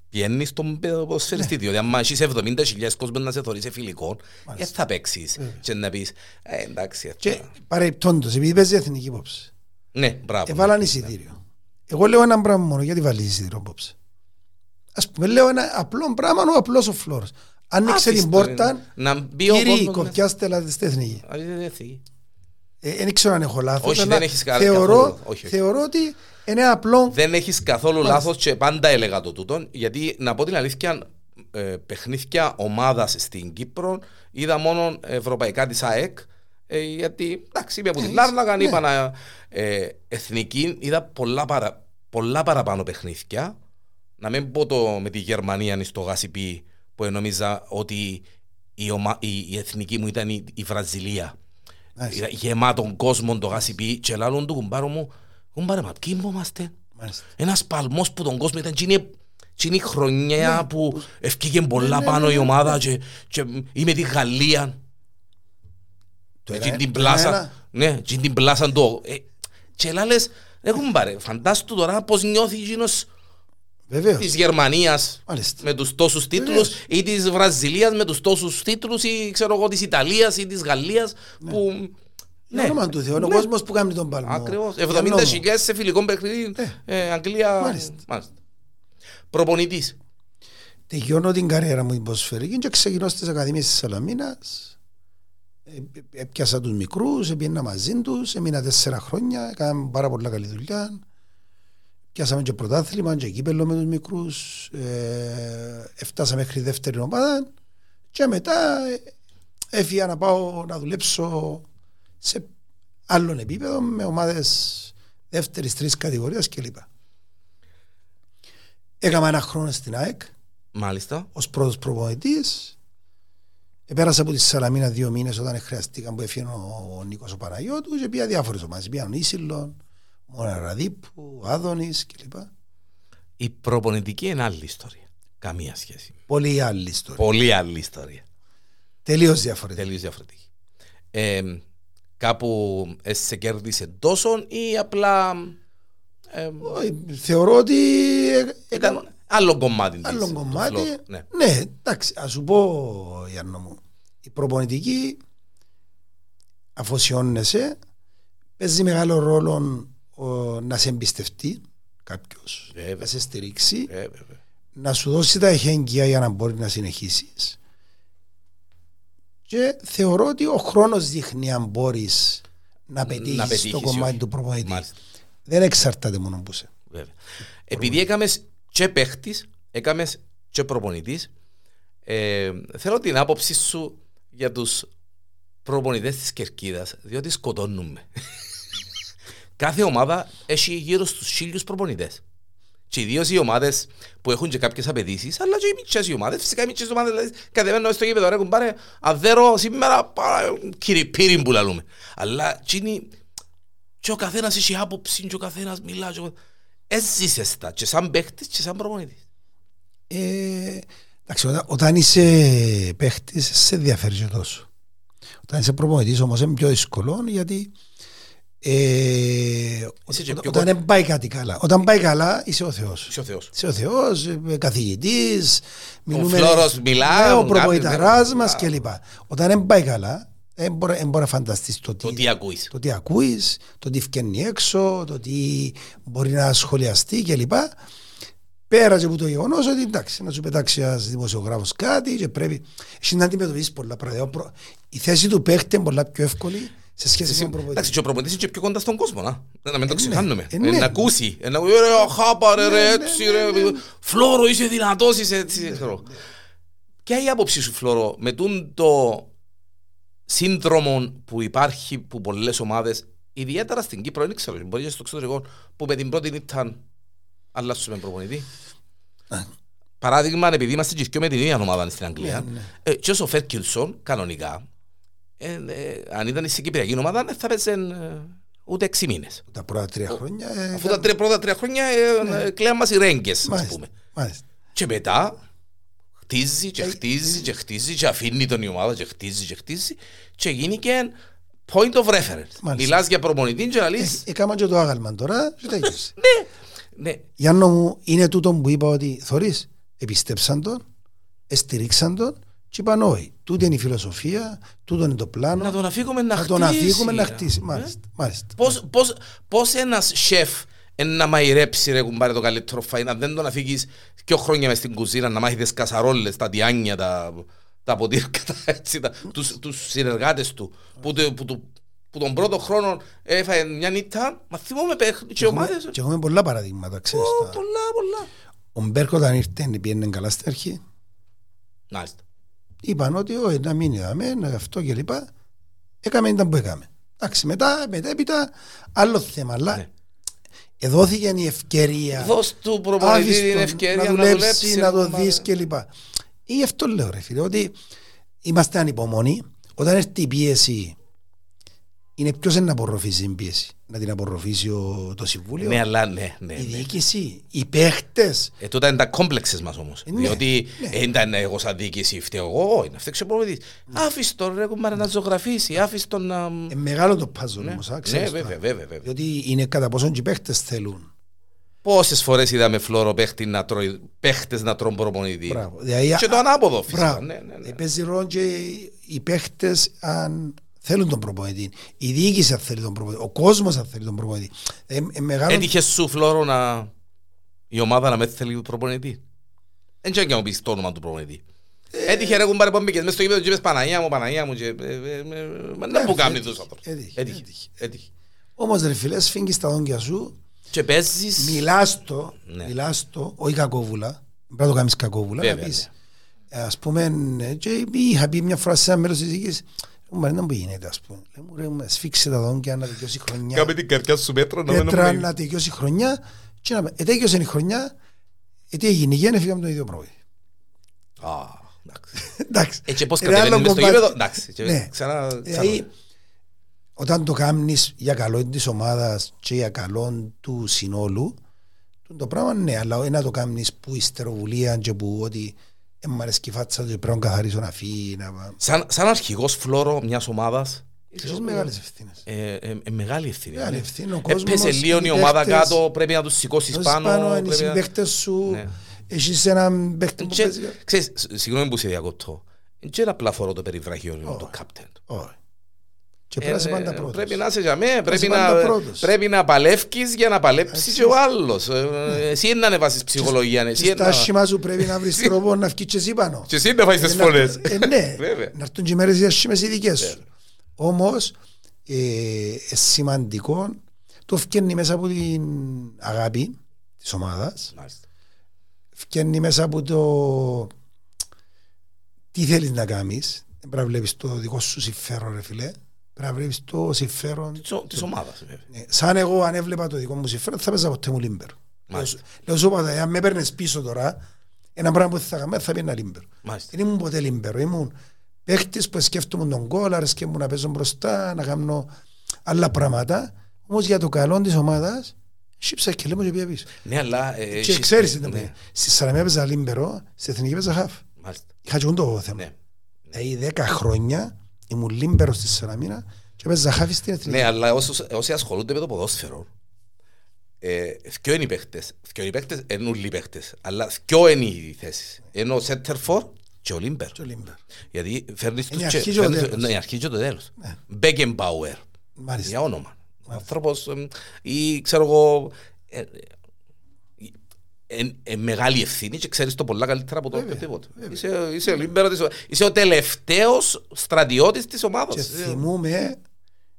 πιένεις στον ποδοσφαιριστή. Διότι αν έχεις 70.000 κόσμος να σε θωρείς σε φιλικό, δεν θα παίξεις και να πεις «Ε, εντάξει. Και αυτά». παρεπτόντως, επειδή παίζει εθνική υπόψη. Ναι, μπράβο. Εβάλαν εισιτήριο. Εγώ λέω ένα πράγμα μόνο, γιατί βάλεις εισιτήριο απόψε. Ας πούμε, λέω ένα απλό πράγμα, ο απλός ο φλόρος. Άνοιξε Άφησε την το, πόρτα, Να μπει ο κύριοι, κόσμος μέσα. κοπιάστε ελάτε στην εθνική. Α, δεν- δεν φύγει. Ε, Δεν ξέρω αν έχω λάθος, Όχι, αλλά δεν έχεις κα- θεωρώ, καθόλου. Όχι, όχι. θεωρώ ότι είναι απλό. Δεν έχεις καθόλου λάθος και πάντα έλεγα το τούτον, γιατί να πω την αλήθεια, ε, παιχνίδια ομάδας στην Κύπρο είδα μόνο ευρωπαϊκά της ΑΕΚ, ε, γιατί εντάξει είμαι από την Ε, Λάρνακα, ναι. είπα να, ε, εθνική, είδα πολλά, παρα, πολλά παραπάνω παιχνίδια, να μην πω το με τη Γερμανία στο Γασιπί που νόμιζα ότι η, ομα, η, η εθνική μου ήταν η, η Βραζιλία. Μάλιστα. Είδα γεμάτον κόσμο το Γασιπί και λάλλον του κουμπάρο μου, κουμπάρε μα ποιοι είμαστε. Μάλιστα. Ένας παλμός που τον κόσμο ήταν εκείνη- εκείνη η χρονιά που ευκήγε πολλά ναι, πάνω ναι, η ναι. ομάδα και, και είμαι τη Γαλλία. Το Εκείνη ένα- την το πλάσα. ένα- Ναι, εκείνη την πλάσα του. ε, Και λάλες, έχουν πάρε, φαντάσου τώρα πώς νιώθει εκείνος Βεβαίως. της Γερμανίας Μάλιστα. με τους τόσους τίτλους ή της Βραζιλίας με τους τόσους τίτλους ή ξέρω εγώ της Ιταλίας ή της Γαλλίας που... Ναι, όνομα του Θεού, είναι ο Ναι. κόσμος που κάνει τον παλμό. Ακριβώς. Για 70 νόμο. χιλιάδες σε φιλικό παιχνίδι. ε, Αγγλία. Μάλιστα. Μάλιστα. Προπονητής. Τελειώνω την καριέρα μου την ποδοσφαιρική και ξεκινώ στις Ακαδημίες της Σαλαμίνας Ε, Έπιασα τους μικρούς, έπιανα μαζί τους, έμεινα τέσσερα χρόνια, έκαναμε πάρα πολλά καλή δουλειά. Πιάσαμε και πρωτάθλημα και κύπελο με τους μικρούς, ε, έφτασα μέχρι δεύτερη ομάδα και μετά ε, έφυγα να πάω να δουλέψω σε άλλον επίπεδο με ομάδες δεύτερης, τρεις κατηγορίας κλπ. Έκανα ένα χρόνο στην ΑΕΚ Μάλιστα. ως πρώτος προπονητής. Επέρασα από τη Σαλαμίνα δύο μήνες όταν χρειαστήκαν που έφυγε ο, ο Νίκος ο Παναγιώτου και πήγα διάφορες ομάδες. Πήγαν Ίσυλον, Μόνα Ραδίπου, Άδωνης κλπ. Η προπονητική είναι άλλη ιστορία. Καμία σχέση. Πολύ άλλη ιστορία. Πολύ άλλη ιστορία. Τελείως διαφορετική. Τελείως διαφορετική. Ε, κάπου ε, σε κέρδισε τόσο ή απλά ε, Όχι, Θεωρώ ότι ε- έκανα ήταν άλλο κομμάτι. της, άλλο του κομμάτι. φλόρου. Ναι. Ναι, εντάξει, ας σου πω Γιάννο μου. Η προπονητική αφοσιώνεσαι, παίζει μεγάλο ρόλο ο, να σε εμπιστευτεί κάποιος, Βέβαια. να σε στηρίξει, Ε, βέβαια. να σου δώσει τα εχέγγυα για να μπορείς να συνεχίσεις. Και θεωρώ ότι ο χρόνος δείχνει αν μπορείς να πετύχεις, Να το πετύχεις ή κομμάτι όχι. του προπονητή. Μάλιστα. Δεν εξαρτάται μόνο που είσαι. Βέβαια. Επειδή έκαμες και παίχτης, έκαμες και προπονητής, ε, θέλω την άποψη σου για τους προπονητές της κερκίδας, διότι σκοτώνουμε. Κάθε ομάδα έχει γύρω στους χίλιους προπονητές. Και ιδίω οι ομάδες που έχουν και κάποιες απαιτήσεις, αλλά και οι μικρέ ομάδες. Φυσικά οι μικρέ ομάδες, δηλαδή, κατεβαίνω στο γήπεδο, ρε κουμπάρε, αδέρω σήμερα, πάρα, κυριπύριν που λαλούμε. Αλλά τσίνη, και ο καθένας έχει άποψη και ο καθένας μιλά. Και... ο- Έζησες τα και σαν παίχτης και σαν προπονητής. Ε, εντάξει, όταν, όταν είσαι παίχτης σε ενδιαφέρει και τόσο. Όταν είσαι προπονητής όμως είναι πιο δύσκολο γιατί ε, Είσαι και όταν, πιο όταν κο- δεν πάει κάτι καλά. Όταν πάει καλά είσαι ο Θεός. Είσαι ο Θεός. Είσαι ο Θεός, ε, καθηγητής, Φλόρος μιλά, ναι, ο κάτι, προπονηταράς ναι. μας κλπ. Όταν δεν πάει καλά, δεν μπορεί, δεν μπορεί να φανταστείς το τι, Το τι ακούεις. το τι ακούεις, το τι φκένει έξω, το τι μπορεί να σχολιαστεί κλπ. Πέρα και από το γεγονός ότι εντάξει, να σου πετάξει ένας δημοσιογράφος κάτι και πρέπει εσύ να αντιμετωπίσει πολλά πράγματα. Ο προ- Η θέση του παίχτη είναι πολλά πιο εύκολη σε σχέση με τον προπονητή. Εντάξει, και ο προπονητής είναι και πιο κοντά στον κόσμο, να, να μην το ναι. ξεχάνουμε. Ε, Ε, ναι. Να ακούσει. Ε, Να ακούσει, ρε, χάπα, ρε, ρε, ναι, έτσι, ναι, ρε, ναι. Φλόρο, είσαι δυνατός, είσαι έτσι. ξέρω. Ποια είναι η άποψη σου, Φλόρο, με τούν το σύνδρομο που υπάρχει που πολλές ομάδες, ιδιαίτερα στην Κύπρο, δεν ξέρω, μπορεί και στο εξωτερικό, που με την πρώτη ήταν αλλάσουμε προπονητή. Παράδειγμα, επειδή είμαστε και δυο με την ίδια ομάδα στην Αγγλία, Ναι, ναι. ε, και ο Φέρκιλσον, κανονικά, ε, ε, αν ήταν στην Κυπριακή ομάδα, δεν θα παίζε ε, ούτε έξι μήνες. Τα πρώτα τρία χρόνια. ε, Αφού τα τρία, πρώτα τρία χρόνια ε, ε, κλαίαν μας οι ρέγγες, ας Μάλιστα, πούμε. μάλιστα. Και μετά χτίζει και χτίζει και χτίζει και αφήνει τον η ομάδα και χτίζει και χτίζει και γίνηκε point of reference. Μάλιστα. Μιλάς για προπονητή και να Ε, λες, Έκανα και το άγαλμα τώρα και τέλειωσε. ναι, Γιάννο μου, είναι τούτο που είπα ότι θωρείς, επιστέψαν τον, εστηρίξαν τον και είπαν όχι. Τούτη είναι η φιλοσοφία, τούτο είναι το πλάνο. να τον αφήκουμε να, να τον χτίσει, αφήγουμε να ρε. χτίσει. Ε. Μάλιστα. μάλιστα. Πώς, πώς, πώς ένας σεφ να μαϊρέψει ρε κουμπάρε το καλύτερο φαΐ, να δεν τον αφήγεις δύο χρόνια μες στην κουζίνα να μάθεις τις κασαρόλες, τα τιάνια, τα, τα ποτήρκα, τα, έτσι, τα, τους, τους συνεργάτες του που, το- που, του- που τον πρώτο χρόνο έφαγε μια νύχτα, μα θυμόμαι παίχνει και ομάδες. Και έχουμε πολλά παραδείγματα, ξέρεις. Ω, τα- Πολλά, πολλά. Ο Μπέρκ όταν ήρθε πήγαινε καλά στην αρχή. Μάλιστα. Είπαν ότι όχι, να μείνει δαμέ, να αυτό και λοιπά. Έκαμε ήταν που έκαμε. Εντάξει, μετά, μετέπειτα, άλλο θέμα. Αλλά Ναι. εδόθηκε η ευκαιρία. Δώσ' του προπονητή Άφησε την τον ευκαιρία να να δουλέψει, δουλέψει. να ρε το κουμπάρε. δεις και λοιπά. Ή αυτό λέω ρε φίλε, ότι είμαστε ανυπομονοί. Όταν έρθει η πίεση, είναι ποιος είναι να απορροφήσει την πίεση. Να την απορροφήσει ο, το Συμβούλιο, Ναι, αλλά ναι, ναι. η ναι. διοίκηση, οι παίχτες. Ε, τούτα είναι τα κόμπλεξες μας όμως. Ε, ναι, Διότι ναι. ε, ήταν εγώ σαν διοίκηση φταίω εγώ, όχι, να φταίξει ο προπονητής. Άφησε τον ρε κουμπάρε να ζωγραφίσει, άφησε τον να... Ε, μεγάλο το puzzle Ναι, όμως, α, ναι, ξέρεις βέβαια, τώρα. βέβαια, βέβαια. Διότι είναι κατά πόσον και οι παίχτες θέλουν. Πόσες φορές είδαμε φλόρο παίχτη να τρώει, παίχτες να τρώνε προπονητή. Μπράβο. Δηλαδή, Και το ανάποδο φυσικά. Μπράβο. Ναι, ναι, ναι. Ε, Παίζει ρόλο και οι παίχτες αν θέλουν τον προπονητή. Η διοίκηση αν θέλει τον προπονητή. Ο κόσμος αν θέλει τον προπονητή. Ε, ε, μεγάλο... Έτυχε σου φλόρο να... η ομάδα να με θέλει προπονητή; Δεν ξέρω και να μου πεις το όνομα του προπονητή. Έτυχε ρε κουμπάρε πόμπηκες μες στο γήπεδο και είπες Παναγία μου, Παναγία μου και... ε, ε, ε, Μα δεν μου κάνει τους άνθρωπος. Έτυχε, Έτυχε. έτυχε. Έτυχε. Όμως ρε φίλε, σφίγγεις τα δόντια σου, Και παίζεις... μιλάς το, Ναι. μιλάς το, όχι κακόβουλα, πρέπει να το κάνεις κακόβουλα, να Βέβαια, πεις. Ε, Ας πούμε, ε, και είχα πει μια φορά σε ένα μέρος της δικής, Μα δεν μου γίνεται, ας πούμε. Λέω μου, ρε, μου, σφίξε τα δόντια να τελειώσει η χρονιά. Κάμε την καρδιά σου μέτρο να μην Πέτρα νομίζει. να τελειώσει η χρονιά. Και να ετέγιωσε η χρονιά, ε, τι έγινε, γένε φύγαμε το ίδιο πρωί. Α, εντάξει. Εντάξει. Ε, και πώς Είναι άλλο κατεβαίνεις μες στο κομμάτι. γήπεδο, εντάξει. και Ναι. Ξανά... ξανά. Δηλαδή, όταν το κάνεις για καλό της ομάδας και για καλό του συνόλου, το- το πράγμα ναι, αλλά ένα το κάνεις που ιστεροβουλία και που ότι «Ε, μ' αρέσει η φάτσα του και πρέπει να καθαρίσω να φύγει, να πάω. Σαν, σαν αρχηγός φλόρο μιας ομάδας, Έχεις μεγάλες ευθύνες. ε, ε, ε, μεγάλη ευθύνη. Μεγάλη ναι. ευθύνη, ο Ε, κόσμος, Πέσε λίγο οι η ομάδα παίχτες, κάτω, πρέπει να τους σηκώσεις Δώσεις πάνω. πάνω, είναι οι πρέπει να- συμπαίχτες σου, Ναι. έχεις έναν παίχτη που Και, παίζει. ξέρεις, σ- συγγνώμη που σε διακόπτω, δεν είναι απλά φορώ το περιβραχιόνιο Όχι. το captain. Όχι. Και πρέπει να είσαι Ε, πάντα ε, πρώτος. Πρέπει να είσαι για μέ, πρέπει είσαι πάντα να, πρώτος. πρέπει να παλεύκεις για να παλέψει Έτσι. και ο άλλος. Ε, Εσύ είναι να ανεβάσεις ψυχολογία, εσύ Και είναι στα να... άσχημα σου πρέπει να βρεις τρόπο να βγεις και εσύ πάνω. Και εσύ είναι να φάεις τις Ε, να- φωνές. Ε, ναι, Βέβαια. να έρθουν και οι μέρες οι άσχημες οι δικές σου. Όμως, ε, ε, σημαντικό, το φτιάχνει μέσα από την αγάπη της ομάδας, Μάλιστα. φτιάχνει μέσα από το τι θέλεις να κάνεις. Δεν πρέπει να βλέπεις το δικό σου συμφέρον, ρε φίλε. Πρέπει να βλέπεις το συμφέρον. Της ο- Της ομάδας. βέβαια. Ναι, Σαν εγώ, αν έβλεπα το δικό μου συμφέρον, θα παίζα ποτέ μου λίμπερο. Λέω Μάλιστα. σου- Λέω σου πάντα, αν με παίρνεις πίσω τώρα, ένα πράγμα που θα κάνω, θα πήγαινα λίμπερο. Μάλιστα. Δεν ήμουν ποτέ λίμπερο. Ήμουν παίχτης που σκέφτομαι το γκολ, αρέσκε μου να παίζω μπροστά, να κάνω άλλα πράγματα. Όμως για το καλό της ομάδας, έσιυψα κκελλέ και πήγα πίσω. Ναι, αλλά... ε, Και έχεις- ξέρεις τι ήταν. ναι, Στη Σαραμία παίζα λίμπερο, στη Εθνική παίζα χαφ. Μάλιστα. Είχα και το θέμα. Ναι. Δηλαδή δέκα χρόνια ήμουν λίμπερος στη Σαραμίνα και παίζα χαφ στην Εθνική. Ναι, αλλά όσους- όσοι ασχολούνται με το ποδόσφαιρο, ε, δυο είναι οι παίχτες. Δυο είναι οι παίχτες, είναι όλοι οι παίχτες. Αλλά δυο είναι οι θέσεις. Ενώ ο σέντερ φορ και ο Λίμπερ. Και ο λίμπερο. Γιατί φέρνεις Είναι η τους αρχή και- και ο φέρνεις- τέλος. Ναι, η αρχή και το τέλος. Beckenbauer. Μάλιστα. Για όνομα. Ο άνθρωπος, εμ, ή ξέρω εγώ, ε, ε, ε, ε, μεγάλη ευθύνη και ξέρεις το πολλά καλύτερα από το οποιοδήποτε. Είσαι, είσαι ο Λίμπερο της, είσαι ο τελευταίος στρατιώτης της Και ομάδας. Ε, θυμούμαι,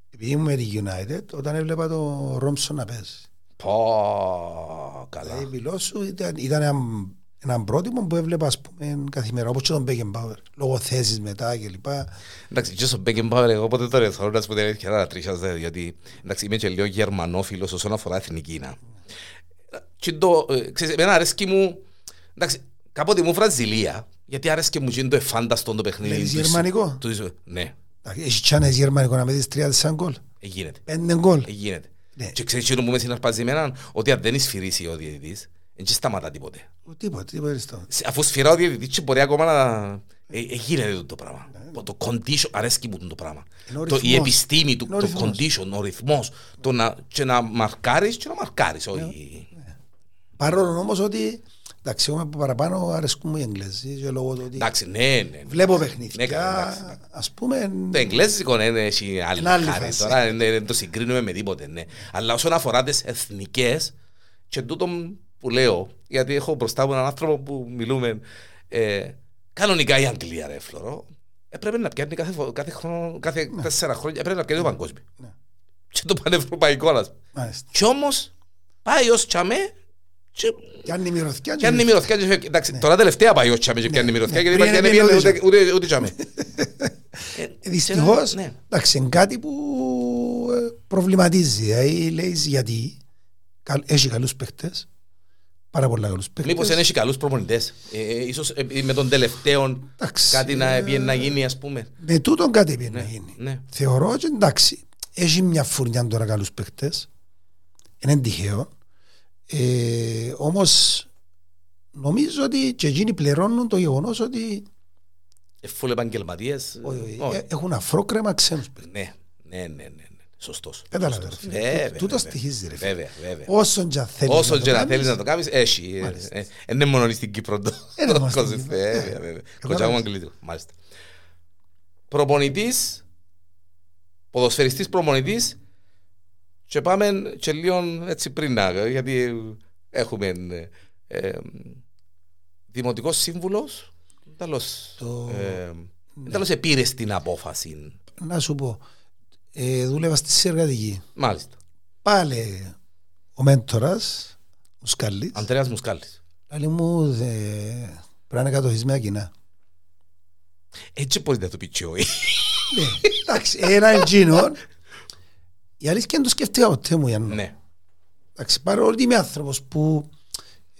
επειδή ήμουν με τη United, όταν έβλεπα το Ρόμψον να παίζει. Πω, καλά. Δηλαδή, μιλώ σου, ήταν, ήταν ένα, ένα πρότυπο που έβλεπα, ας πούμε, καθημερινά, όπως και τον Μπέκεμπάουερ, λόγω θέσης μετά και λοιπά. Εντάξει, και στο Beckenbauer εγώ ποτέ το ρεθώ να σου πω την αλήθεια να τρίχιαζε, γιατί εντάξει, είμαι και λίγο γερμανόφιλος όσον αφορά εθνική. να. Και το, ε, ξέρεις, εμένα αρέσκει μου, εντάξει, κάποτε μου Βραζιλία, γιατί αρέσκει μου και είναι το εφάνταστο το παιχνίδι. Βλέπεις του- γερμανικό; του- Ναι, Εντάξει, Έχει τσάνες γερμανικό να μετρήσεις τρία τεσσάρων γκολ. ε, γίνεται. Πέντε γκολ. Ε, γίνεται. Ναι. Και ξέρεις τι που με συναρπάζει εμένα, ότι αν δεν σφυρίσει ο διαιτητής, δεν σταματά τίποτε. Τίποτα, τίποτα δεν στο. Σε- Αφού σφυρά ο διαιτητής και μπορεί ακόμα να... Ε, ε, γίνεται το, το πράγμα. Ναι, Το condition, αρέσκει μου το πράγμα. Είναι ο Το, η ρυθμός. επιστήμη του, Είναι ο το ρυθμός. condition, ο ρυθμός, το να, και να μαρκάρεις και να μαρκάρεις, Ναι. όχι... Παρόλο όμως ότι, εντάξει, εγώ από παραπάνω αρέσκουν μου οι Εγγλέζοι και λόγω του ότι Εντάξει, ναι, ναι. ναι. βλέπω Ναι, παιχνίδια, καλά, εντάξει. ας πούμε, Το εγγλέζικο ναι, ναι, έχει άλλη Είναι άλλη χάρη. φάση. Τώρα δεν δεν το συγκρίνουμε με τίποτε, ναι. Αλλά όσον αφορά τις εθνικές, και τούτο που λέω, γιατί έχω μπροστά μου έναν άνθρωπο που μιλούμε, ε, κανονικά η Αγγλία, ρε Φλωρό, έπρεπε να πιάνει κάθε, φο- κάθε, χρόνο, κάθε τέσσερα χρόνια, έπρεπε να πιάνει το παγκόσμιο. Ναι. Και το πανευρωπαϊκό, ας πούμε. μάλιστα. Κι όμως, πάει ως τσαμέ, και Και αν είναι μυρωθιά, πιάνει μυρωθιά και φεύγει. Εντάξει, τώρα τελευταία πάει ως τσαμέ και πιάνει μυρωθιά, ναι. γιατί Πριν υπάρχει δεν δεν πιένε ούτε- ούτε- ούτε τσαμέ. Ε, Δυστυχώς, ναι. εντάξει, είναι κάτι που ε, προβληματίζει. Δηλαδή, λέεις γιατί καλ- έχει καλούς παίχτες, πάρα πολλά καλούς παίχτες. Μήπως δεν έχει καλούς προπονητές. Ε, ε, ίσως ε, με τον τελευταίο Εντάξει, κάτι να, ε, πήγε να γίνει ας πούμε. Με τούτον κάτι πρέπει να Ναι, γίνει. ναι. Θεωρώ ότι εντάξει, έχει μια φουρνιά τώρα καλούς παίχτες, είναι τυχαίο, ε, όμως νομίζω ότι και εκείνοι πληρώνουν το γεγονός ότι Ε, Φουλ επαγγελματίες. ε, όχι, όχι, όχι. ε, έχουν αφρόκρεμα ξένους παίχτες. Ναι, ναι, ναι, ναι. ναι. Σωστός. Κατάλαβες, Σωστός. ρε φίλε. Βέβαια, Τούτο βέβαια. στοιχίζει, ρε φίλε. Βέβαια, βέβαια. Όσον και αν θέλεις Όσο να και το να κάνεις, θέλεις να το κάνεις, έχει. Ε, Μάλιστα. ε, ε, Είναι μόνο στην Κύπρο το Είναι το μόνο στην κόσμο. Κύπρο. Βέβαια, Ναι. βέβαια. Κατάλαβες. Κοτσάγου Αγγλίδου. Μάλιστα. Προπονητής, ποδοσφαιριστής προπονητής και πάμε και λίγο έτσι πριν να, γιατί έχουμε ε, ε, δημοτικός σύμβουλος, Τέλος, Το- ε, τέλος επήρες την απόφαση. Να σου πω, ε, δούλευα στη συνεργατική. Μάλιστα. Πάλι ο μέντορας, ο Σκάλης, Αντρέας Μουσκάλης. λέει μου δε, πρέπει να κατοχισμένα κοινά. Έτσι μπορείς να το πει και όχι. Ναι, εντάξει, ένα εντζίνο. Η αλήθεια είναι το σκέφτηκα ποτέ μου, Γιάννο. Ναι. Εντάξει, παρόλο είμαι άνθρωπος που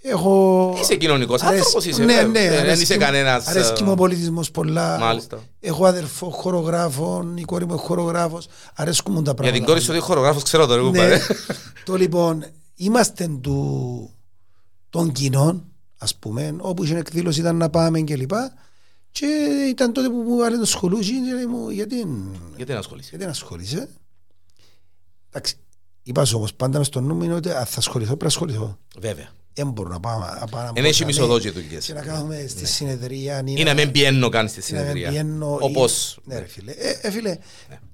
έχω... Είσαι κοινωνικός Αρέσκει- άνθρωπος, είσαι. Ναι, βέβαια. ναι, Ε, Δεν αρέσκει είσαι μου- κανένας... Αρέσκει μου ο ε, πολιτισμός πολλά. Μάλιστα. Έχω αδερφό χορογράφο, η κόρη μου είναι χορογράφος. Αρέσκουν μου τα Για πράγματα. την κόρη σου ότι χορογράφος ξέρω το ρε Ναι. κουμπάρε. το λοιπόν, είμαστε του, των κοινών, ας πούμε, όπου είχε εκδήλωση ήταν να πάμε και λοιπά. Και ήταν τότε που μου βάλε το σχολούτσι και λέει μου, γιατί, Γιατί να ασχολείσαι; γιατί να ασχολείσαι. Εντάξει, είπας σου όμως πάντα μες στο νου μου είναι ότι αν θα ασχοληθώ πρέπει να ασχοληθώ. Βέβαια. Δεν μπορώ να πάω να πάω να Εν μπω έχει να μισοδόκια με- δουλειές. Και να κάνουμε στη συνεδρία. Ή να μην πιένω καν στη να μην συνεδρία. πηγαίνω, Όπως... ή- Ναι ρε φίλε, ε, ε, φίλε,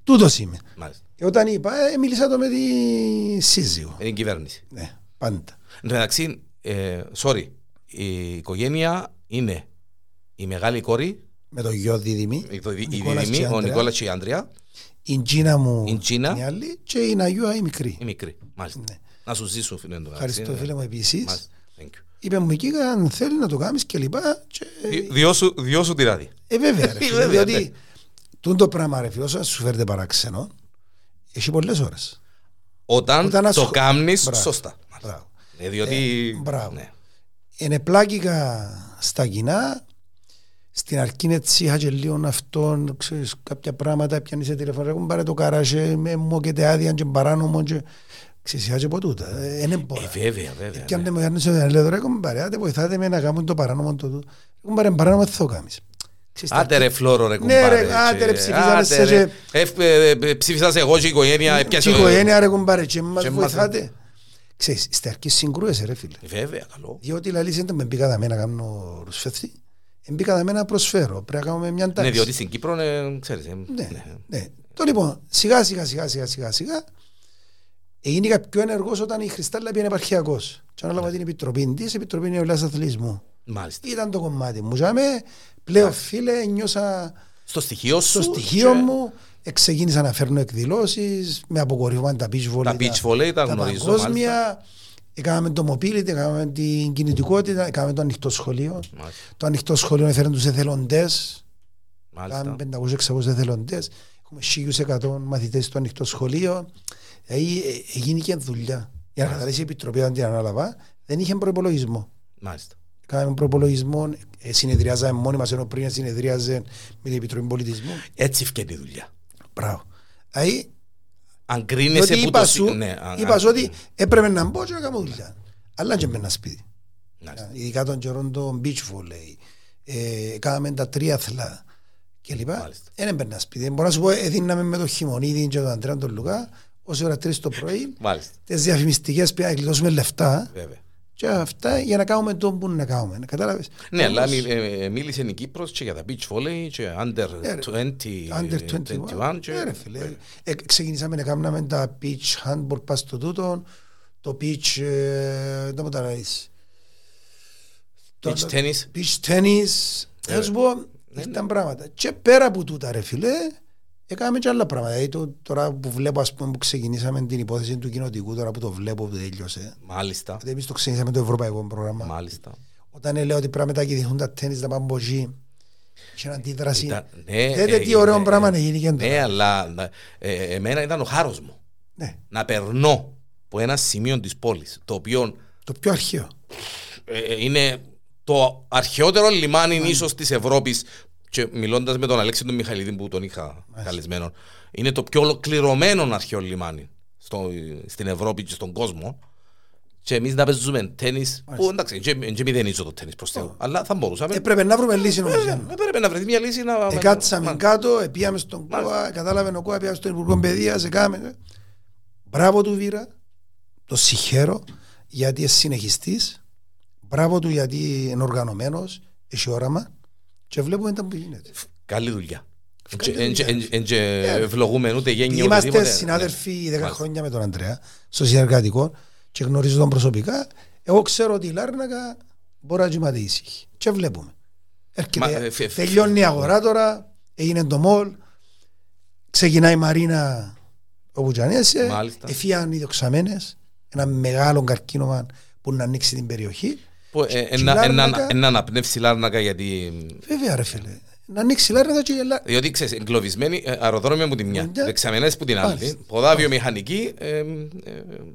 τούτος είμαι. Μάλιστα. Και όταν είπα, ε, μίλησα το με τη σύζυγο. Με την κυβέρνηση. Ναι, πάντα. Εν τω μεταξύ, ε, sorry, η οικογένεια είναι η μεγάλη κόρη, Με το γιο δίδυμη, η, η Νικόλας δίδυμη, και ο Άντρεα. Νικόλας και η Άντρια, η Τζίνα μου Η Τζίνα; η άλλη και η Ναγιούα η μικρή. η μικρή. Μάλιστα. Ναι. Να σου ζήσουν φίλε εν τω μεταξύ, Ευχαριστώ ναι. φίλε μου επίσης. Μάλιστα. Thank you. Είπε μου εκεί αν θέλει να το κάνεις και λοιπά. Και... Δι- Διώσου, διώσου τη ράδι. Ε, βέβαια, ρε, φίλε, Βέβαια, διότι ναι. τούν το πράγμα, ρε φίλε, όσο σου φέρετε παράξενο, έχει πολλές ώρες. Όταν, Όταν το ασχο- κάνεις Μπράβο. σωστά. Μπράβο. Ε, διότι... Ε, μπράβο. ναι. Είναι πλάκικα στα κοινά. Στην αρχή έτσι είχα και λίγο αυτόν, ξέρεις, κάποια πράγματα, πιάνεις σε τηλέφωνο, έχουν πάρε το καράζε, με μου και άδεια και παράνομο και... Ξέρεις, είχα και από τούτα. Ε, Είναι Ε, πολλά. βέβαια, βέβαια. Και αν ναι. δεν μου έρνεις ότι λέω τώρα, έχουν πάρε, άντε βοηθάτε με να κάνουν το παράνομο το τούτο. Έχουν πάρε παράνομο, τι θα το κάνεις. Ξέρεις, Άντε ρε φλόρο ρε Ναι, κουμπάρε. ρε, άντε, και- ρε, ψηφίσαμε άντε, σε ρε. και- Εφ- ε, ε, Ψήφισας εγώ και η οικογένεια. και έπιασε- η οικογένεια ρε κουμπάρε και μας και μας- βοηθάτε. Ξέρεις, στην αρχή συγκρούεσαι ρε φίλε. Βέβαια, καλό. Διότι λαλείς δεν με μπήκα δαμέ να κάνω ρουσφεύτη. Μπήκα δαμέ να προσφέρω. Πρέπει να κάνουμε μια τάξη. Ναι, διότι στην Κύπρο, ε, ξέρεις. ε, Ναι, ναι. ναι. Το λοιπόν, σιγά σιγά σιγά σιγά σιγά σιγά έγινε πιο ενεργός όταν η Χριστάλλα πήγαινε επαρχιακός. Και ανάλαβα την επιτροπή της, επιτροπή νεολαίας αθλητισμού. Μάλιστα. Ήταν το κομμάτι μου. Για με, πλέον φίλε, νιώσα Στο στοιχείο σου. στο στοιχείο και μου, εξεκίνησα να φέρνω εκδηλώσεις, με αποκορύφωμα τα beach volley, Τα beach volley τα γνωρίζω, παγκόσμια, Έκαναμε το mobility, έκαναμε την κινητικότητα, έκαναμε το ανοιχτό σχολείο. Μάλιστα. Το ανοιχτό σχολείο έφερε τους εθελοντές, Μάλιστα. Κάναμε 500-600 εθελοντές. Έχουμε 1.100 μαθητές στο ανοιχτό σχολείο. Δηλαδή ε, έγινε και δουλειά. Για να καταλήξει η Επιτροπή όταν την ανάλαβα, δεν είχε προπολογισμό. Μάλιστα. Κάναμε προπολογισμό, ε, συνεδριάζαμε μόνοι μας ενώ πριν συνεδριάζε με την Επιτροπή Πολιτισμού. Έτσι φτιάχνει η δουλειά. Μπράβο. Δηλαδή, Αν κρίνεσαι διότι που είπα το... σου, Ναι, αν- είπα αν- σου ότι έπρεπε να μπω και να κάνω δουλειά. Αλλά και με ένα σπίτι. Μάλιστα. Ειδικά των καιρών το beach volley, ε, κάναμε τα τρίαθλα και λοιπά. Μάλιστα. Δεν έμπαιρνα σπίτι. Μπορώ να σου πω, έδιναμε με το χειμωνίδι και τον Αντρέα τον Λουκά, ως ώρα τρεις το πρωί, Μάλιστα. τις διαφημιστικές πήγα να γλιτώσουμε λεφτά Βέβαια. Και αυτά για να κάνουμε το που να κάνουμε. Κατάλαβες; Ναι, αλλά Όμως, μι- ε, ε, μίλησε η Κύπρος και για τα beach volley και under Ναι, ρε. 20, Under 21 21. και... Ναι, ρε φίλε. Ε, ξεκινήσαμε να κάνουμε τα beach handball πας στο τούτο, το beach, ε, δεν μου τα λες; Beach Το- tennis. beach tennis, Ε, θα σου πω, ήταν πράγματα. Και πέρα από τούτα ρε φίλε, έκαναμε και άλλα πράγματα. Δηλαδή, το- τώρα που βλέπω, ας πούμε, που ξεκινήσαμε την υπόθεση του κοινοτικού, τώρα που το βλέπω που τελειώσε. Μάλιστα. Γιατί εμείς το ξεκινήσαμε το ευρωπαϊκό πρόγραμμα. Μάλιστα. Όταν λέω ότι πρέπει να μετακινηθούν τα τέννις να πάνε από εκεί, είχε αντίδραση. Ήταν- ναι, Δείτε ε, τι ωραίο ε, πράγμα ε, να γίνει και τώρα. Ναι, αλλά ε, εμένα ήταν ο χάρος μου. Ναι, Να περνώ από ένα σημείο της πόλης, το οποίο το πιο αρχαίο. ε, ε, είναι το αρχαιότερο λιμάνι ίσως της Ευρώπης και μιλώντας με τον Αλέξη τον Μιχαηλίδη που τον είχα καλεσμένο είναι το πιο ολοκληρωμένο αρχαίο λιμάνι στο, στην Ευρώπη και στον κόσμο. Και εμείς να παίζουμε τέννις που εντάξει και, και μηδενίζω το τέννις προς Θεού αλλά θα μπορούσαμε. Έπρεπε να βρούμε λύση όμως. Ε, Γιάννη. έπρεπε να βρεθεί μια λύση να... Εκάτσαμε Μα- κάτω, επίαμε στον ΚΟΑ, κατάλαβε ο ΚΟΑ, πήγαμε στον Υπουργό Παιδείας, έκαμε. Μπράβο του Βίρα, το συγχαίρω γιατί είναι συνεχιστής, μπράβο του γιατί είναι οργανωμένος, έχει όραμα και βλέπουμε τα που γίνεται. Καλή δουλειά. Καλή δουλειά. Εν και ευλογούμε ούτε γένεια ούτε Είμαστε τίποτε. συνάδελφοι 10 Μάλιστα. χρόνια με τον Αντρέα στο συνεργατικό και γνωρίζω τον προσωπικά. Εγώ ξέρω ότι η Λάρνακα μπορεί να κοιμάται ήσυχη. Και βλέπουμε. Έρχεται, Μα, ε, φε- φε- τελειώνει η αγορά τώρα, έγινε το μολ, ξεκινάει η Μαρίνα όπου τζανέσαι, Μάλιστα. εφίαν οι δοξαμένες, ένα μεγάλο καρκίνωμα που να ανοίξει την περιοχή. Που, ε, Και η Ένα Λάρνακα- ένα αναπνεύσει η Λάρνακα γιατί... Βέβαια ρε φίλε, να ανοίξει η Λάρνακα και η Λάρνακα. Διότι ξέρεις, εγκλωβισμένοι ε, αεροδρόμια από τη μια, Μια. δεξαμενές που την άλλη. Μάλιστα. Ποδά βιομηχανική, ε, ε, ε,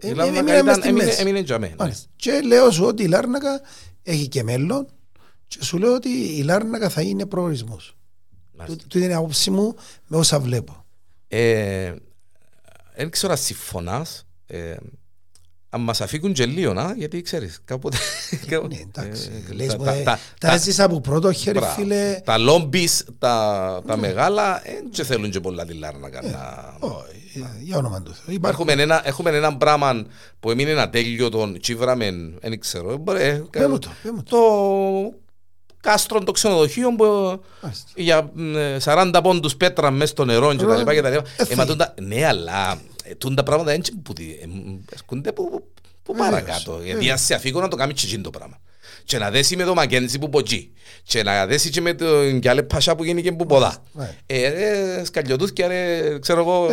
η Ε, Λάρνακα έμεινε μες ήταν- στη έμεινε- μέση. έμεινε για μένα. ναι. Μάλιστα. Και λέω σου ότι η Λάρνακα έχει και μέλλον και σου λέω ότι η Λάρνακα θα είναι προορισμός. Μάλιστα. Τούτη είναι η άποψη μου με όσα βλέπω. Ε, Δεν ξέρω αν συμφωνάς. Ε, Αν μας αφήκουν και λίγο, να, γιατί ξέρεις, κάποτε... Ναι, εντάξει. ε, Λες τα- μου, τα- ε, τα- Τα τα- έζησα από πρώτο χέρι Μπράβο. φίλε. Τα λόμπις, τα, τα μεγάλα, δεν και θέλουν και πολλά τη Λάρνακα. να- Όχι, ε, για όνομα του Θεού. Υπάρχουν Έχουμε ένα, έχουμε ένα πράγμα που έμεινε ένα τέλειο τον τσίβραμε, δεν ξέρω. ε, μπορεί, ε, Πες μου το, πες μου το κάστρο το ξενοδοχείο που Μάλιστα. για ε, 40 πόντους πέτρα μέσα στο νερό και τα λοιπά και τα λοιπά. Ε, Ε, μα τούντα- Ναι, αλλά ε, τούντα πράγματα δεν είναι που τι- ε, έρχονται που- που- που Βεβαίως, παρακάτω. Γιατί βεβαίως. ας σε αφήκω να το κάνεις και εκείνο το πράγμα. Και να δέσει με το Μακέντζι που ποτζεί. Και να δέσει και με τον Γκιάλε Πασά που γίνηκε που ποδά. Ναι. Ε, ρε, σκαλιωτούθκια, ρε, ξέρω εγώ,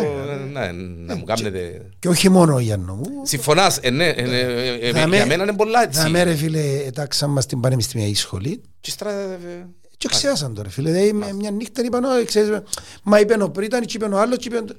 να, να μου κάνετε... Και όχι μόνο για μου. Συμφωνάς, ε, ναι, ε, ναι, ε, ε, Θα με- για μένα είναι πολλά έτσι. Θα με ρε φίλε, ετάξαν μας στην πανεπιστημιακή σχολή Και στρα- ε, και ξέχασαν τώρα φίλε. Δηλαδή με μια νύχτα είπαν, «Ω, ξέρεις, μα είπε ο Πρίτανη, και είπε ο άλλος, και είπε... ο-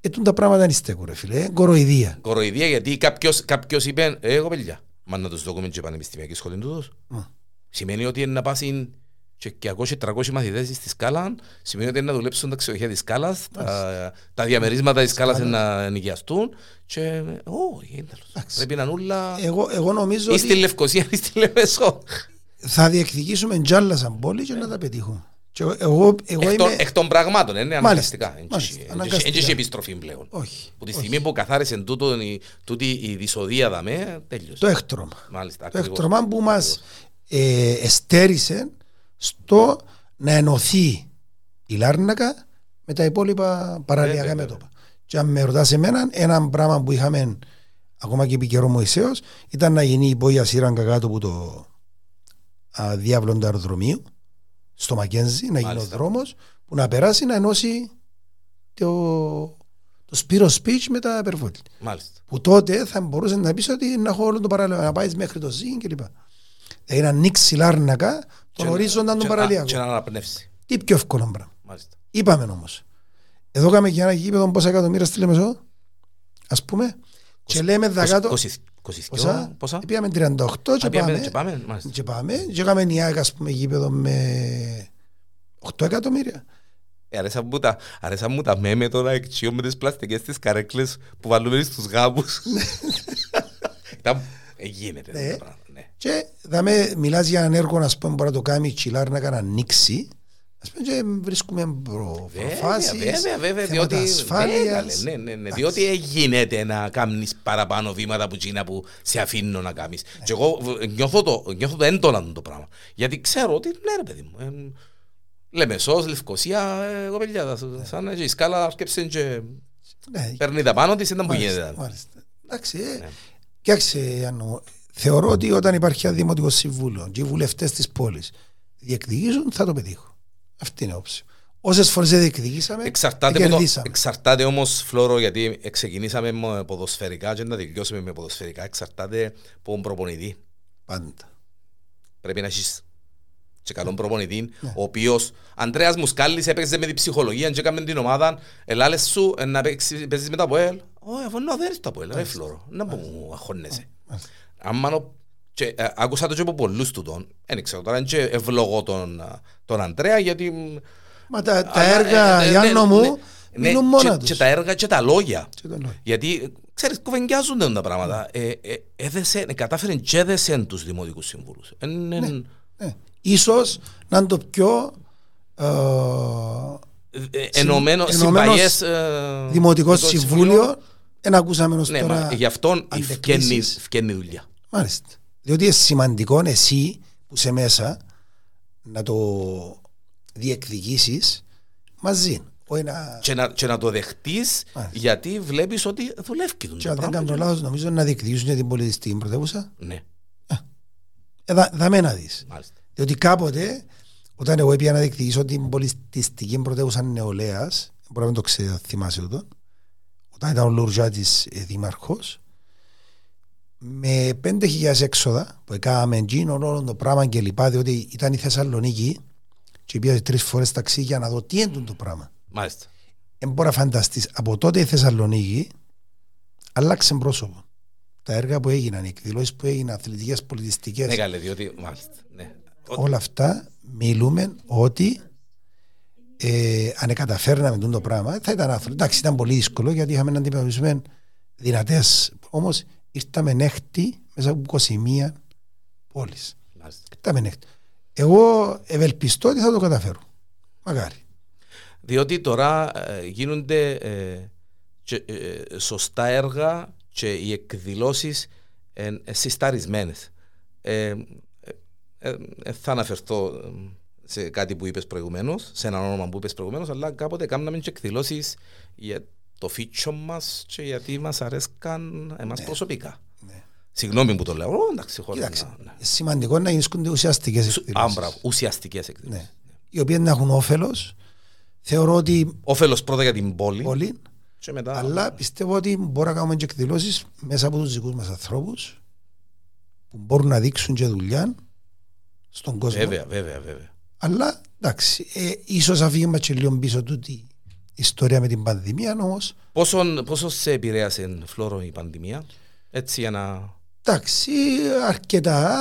Ε, τούν τα πράγματα δεν στέκουν ρε φίλε, ε, κοροϊδία. Κοροϊδία γιατί κάποιος, κάποιος είπε «Ε, εγώ παιδιά, μα να τους δούμε και πανεπιστημιακή σχολή τούτος. Μα. Σημαίνει ότι είναι να πάσουν και 200-300 μαθητές στη σκάλα, σημαίνει ότι είναι να δουλέψουν τα ξεχωριά της σκάλας, τα, τα διαμερίσματα της σκάλας είναι να νοικιαστούν και όχι, είναι τέλος. Πρέπει να είναι όλα Εγώ, εγώ νομίζω ή στη ότι Λευκοσία ή στη Λεμεσό. θα διεκδικήσουμε τζάλα σαν πόλη και να τα πετύχουμε. Και εγώ, εγώ, εγώ Εκ των- είμαι... Εκ των πραγμάτων, είναι αναγκαστικά. μάλιστα, Δεν έχει- αναγκαστικά. Δεν έχεις επιστροφή πλέον. Όχι. Που τη στιγμή που καθάρισε τούτο, η- τούτη η δυσοδεία δαμέ, τέλειωσε. Το έκτρωμα. Μάλιστα, Το ακριβώς. έκτρωμα που μας ε, εστέρισε στο να ενωθεί η Λάρνακα με τα υπόλοιπα παραλιακά Βέβαια, μέτωπα. Και αν με ρωτάς εμένα, ένα πράγμα που είχαμε ακόμα και επί καιρό Μωυσέως ήταν να γίνει η πόγια σύραγγα κάτω από το α, διάβλο του αεροδρομίου στο Μακένζι, να γίνει ο Μάλιστα. δρόμος που να περάσει να ενώσει το, το Σπύρο Speech με τα Περβόλη. Μάλιστα. Που τότε θα μπορούσε να πεις ότι να έχω όλο το παραλιακό, να πάεις μέχρι το ΖΙΝ κλπ. Δηλαδή να ανοίξει λάρνακα τον Και- ορίζοντα και του να- παραλιακού. Και να αναπνεύσει. Τι πιο εύκολο πράγμα. Μάλιστα. Είπαμε όμως. Εδώ κάμε και ένα γήπεδο πόσα εκατομμύρια στη Λεμεσό. Α πούμε. Και λέμε δακάτω. Είκοσι- είκοσι δυο, Πόσα; Πόσα. Πήγαμε 38 και Α, πήγαμε- πάμε. και πάμε, μάλιστα. Και πάμε. Και έκαμε νιάκ, ας πούμε, γήπεδο με 8 εκατομμύρια. Ε, αρέσαν μου τα- Αρέσαν μου τα μέμε τώρα εξιό με τις πλαστικές τις καρέκλες που βάλουμε στους γάμους. Ήταν- ε, Γίνεται Ναι. το πράγμα, ναι. Και δαμε, μιλάς για έναν έργο, ας πούμε, μπορεί να το κάνει η Τσιλάρνακα να ανοίξει. Ας πούμε, και βρίσκουμε προ- Βέβαια, προφάσεις, βέβαια, βέβαια, θέματα διότι, ασφάλειας. ναι, ναι, ναι, Εντάξει. διότι ε, γίνεται να κάνεις παραπάνω βήματα που τσίνα που σε αφήνω να κάνεις. Και εγώ β- νιώθω το, νιώθω το έντονα το πράγμα. Γιατί ξέρω ότι, ναι ρε παιδί μου, ε, Λεμεσός, Λευκοσία, ε, εγώ παιδιά, σαν και η σκάλα σκέψε και Ναι, παίρνει τα πάνω της, ήταν που Μάλιστα, γίνεται. μάλιστα. Εντάξει, ε, Ναι. κοιτάξτε, Ιάννο, θεωρώ ότι όταν υπάρχει ένα δημοτικό συμβούλιο και οι βουλευτές της πόλης διεκδικήσουν, θα το πετύχω. Αυτή είναι η όψη. Όσες φορές δεν διεκδικήσαμε, Εξαρτάται, από το, κερδίσαμε. εξαρτάται όμως Φλόρο γιατί ξεκινήσαμε με ποδοσφαιρικά και να τελειώσουμε με ποδοσφαιρικά. Εξαρτάται από τον προπονητή. Πάντα. πρέπει να έχεις και καλόν προπονητή ο οποίος Ανδρέας Μουσκάλης έπαιξε με την ψυχολογία και έκαμε την ομάδα. Ελάλες σου ε, να παίξεις, παίζεις με τα ΠΟΕΛ όχι αφού να δέρεις τα ΠΟΕΛ ρε Φλόρο. Να που μου αγχώνεσαι. Μάλιστα. άμα νο- και, ε, άκουσα το και από πολλούς του τον δεν ξέρω τώρα είναι και ευλογώ τον, ε, τον Ανδρέα γιατί Μα τα, τα αλλά, έργα, ε, ε, Ιάννο ναι, μου, ναι, ναι, μιλούν και- μόνα Και τους. τα έργα και τα λόγια. Και τα λόγια. Γιατί, ξέρεις, κουβεντιάζονται τα πράγματα. Ε, ε, έδεσε, ε, κατάφερε και έδεσεν τους δημοτικούς συμβούλους. Ε, ναι, Ναι. Ίσως να είναι το πιο ε, ε, ενωμένο, ενωμένος συμπαγές... ε, δημοτικός δημοτικό συμβούλιο. Εν ακούσαμε ως Ναι, τώρα μα γι' αυτόν αντεκρίσεις. φκένει δουλειά. Μάλιστα. Διότι είναι σημαντικό εσύ που είσαι μέσα να το διεκδικήσεις μαζί. Όχι να... Και να, και να το δεχτείς Μάλιστα. γιατί βλέπεις ότι δουλεύει το Και αν δεν πράγμα. κάνω λάθος νομίζω να διεκδικήσουν για την πολιτιστική πρωτεύουσα. Ναι, Ε, δα, δα με να δεις. μάλιστα. Διότι κάποτε Όταν εγώ έπια να διεκδικήσω την πολιτιστική πρωτεύουσα νεολαίας, μπορεί να μην το ξέρει, θυμάσαι το, όταν ήταν ο Λουρζάτης ε, δήμαρχος, με 5.000 έξοδα που έκαναμε εκείνο όλο το πράγμα και λοιπά, διότι ήταν η Θεσσαλονίκη και πήγα τρεις φορές ταξί για να δω τι είναι το πράγμα. Μάλιστα. Δεν μπορεί να φανταστείς, από τότε η Θεσσαλονίκη άλλαξε πρόσωπο. Τα έργα που έγιναν, οι εκδηλώσεις που έγιναν, αθλητικές, πολιτιστικές, Ναι, καλέ, διότι. Μάλιστα. Ναι. όλα αυτά μιλούμε ότι ε, αν καταφέρναμε το πράγμα θα ήταν άθλο. Εντάξει, ήταν πολύ δύσκολο γιατί είχαμε να αντιμετωπίσουμε δυνατές. Όμως ήρθαμε έκτη μέσα από 21 πόλεις. Μάλιστα. Ήρθαμε έκτη. Εγώ ευελπιστώ ότι θα το καταφέρω. Μακάρι. Διότι τώρα ε, γίνονται ε, και, ε, σωστά έργα και οι εκδηλώσεις ε, ε, συσταρισμένες. Ε, ε, ε, ε, θα αναφερθώ ε, σε κάτι που είπες προηγουμένως, σε ένα όνομα που είπες προηγουμένως, αλλά κάποτε κάναμε και εκδηλώσεις για το φίτσο μας και γιατί μας αρέσκαν εμάς προσωπικά. Ναι. Συγγνώμη που το λέω, Ω, εντάξει, χωρίς Κοίταξε, να- ναι. σημαντικό να γίνονται ουσιαστικές Α, εκδηλώσεις. μπράβο, ουσιαστικές εκδηλώσεις. Ναι. Οι οποίε να έχουν όφελος. Θεωρώ ότι Όφελος πρώτα για την πόλη πολύ και μετά... Αλλά πιστεύω ότι μπορούμε να κάνουμε και εκδηλώσεις μέσα από τους δικούς μας ανθρώπους που μπορούν να δείξουν και δουλειά στον κόσμο. Βέβαια, βέβαια, βέβαια. Αλλά εντάξει, ε, ίσως αφήγημα και λίγο πίσω τούτη η ιστορία με την πανδημία όμως. Πόσο, πόσο σε επηρέασε, Φλόρο, η πανδημία, έτσι για να... Εντάξει, αρκετά.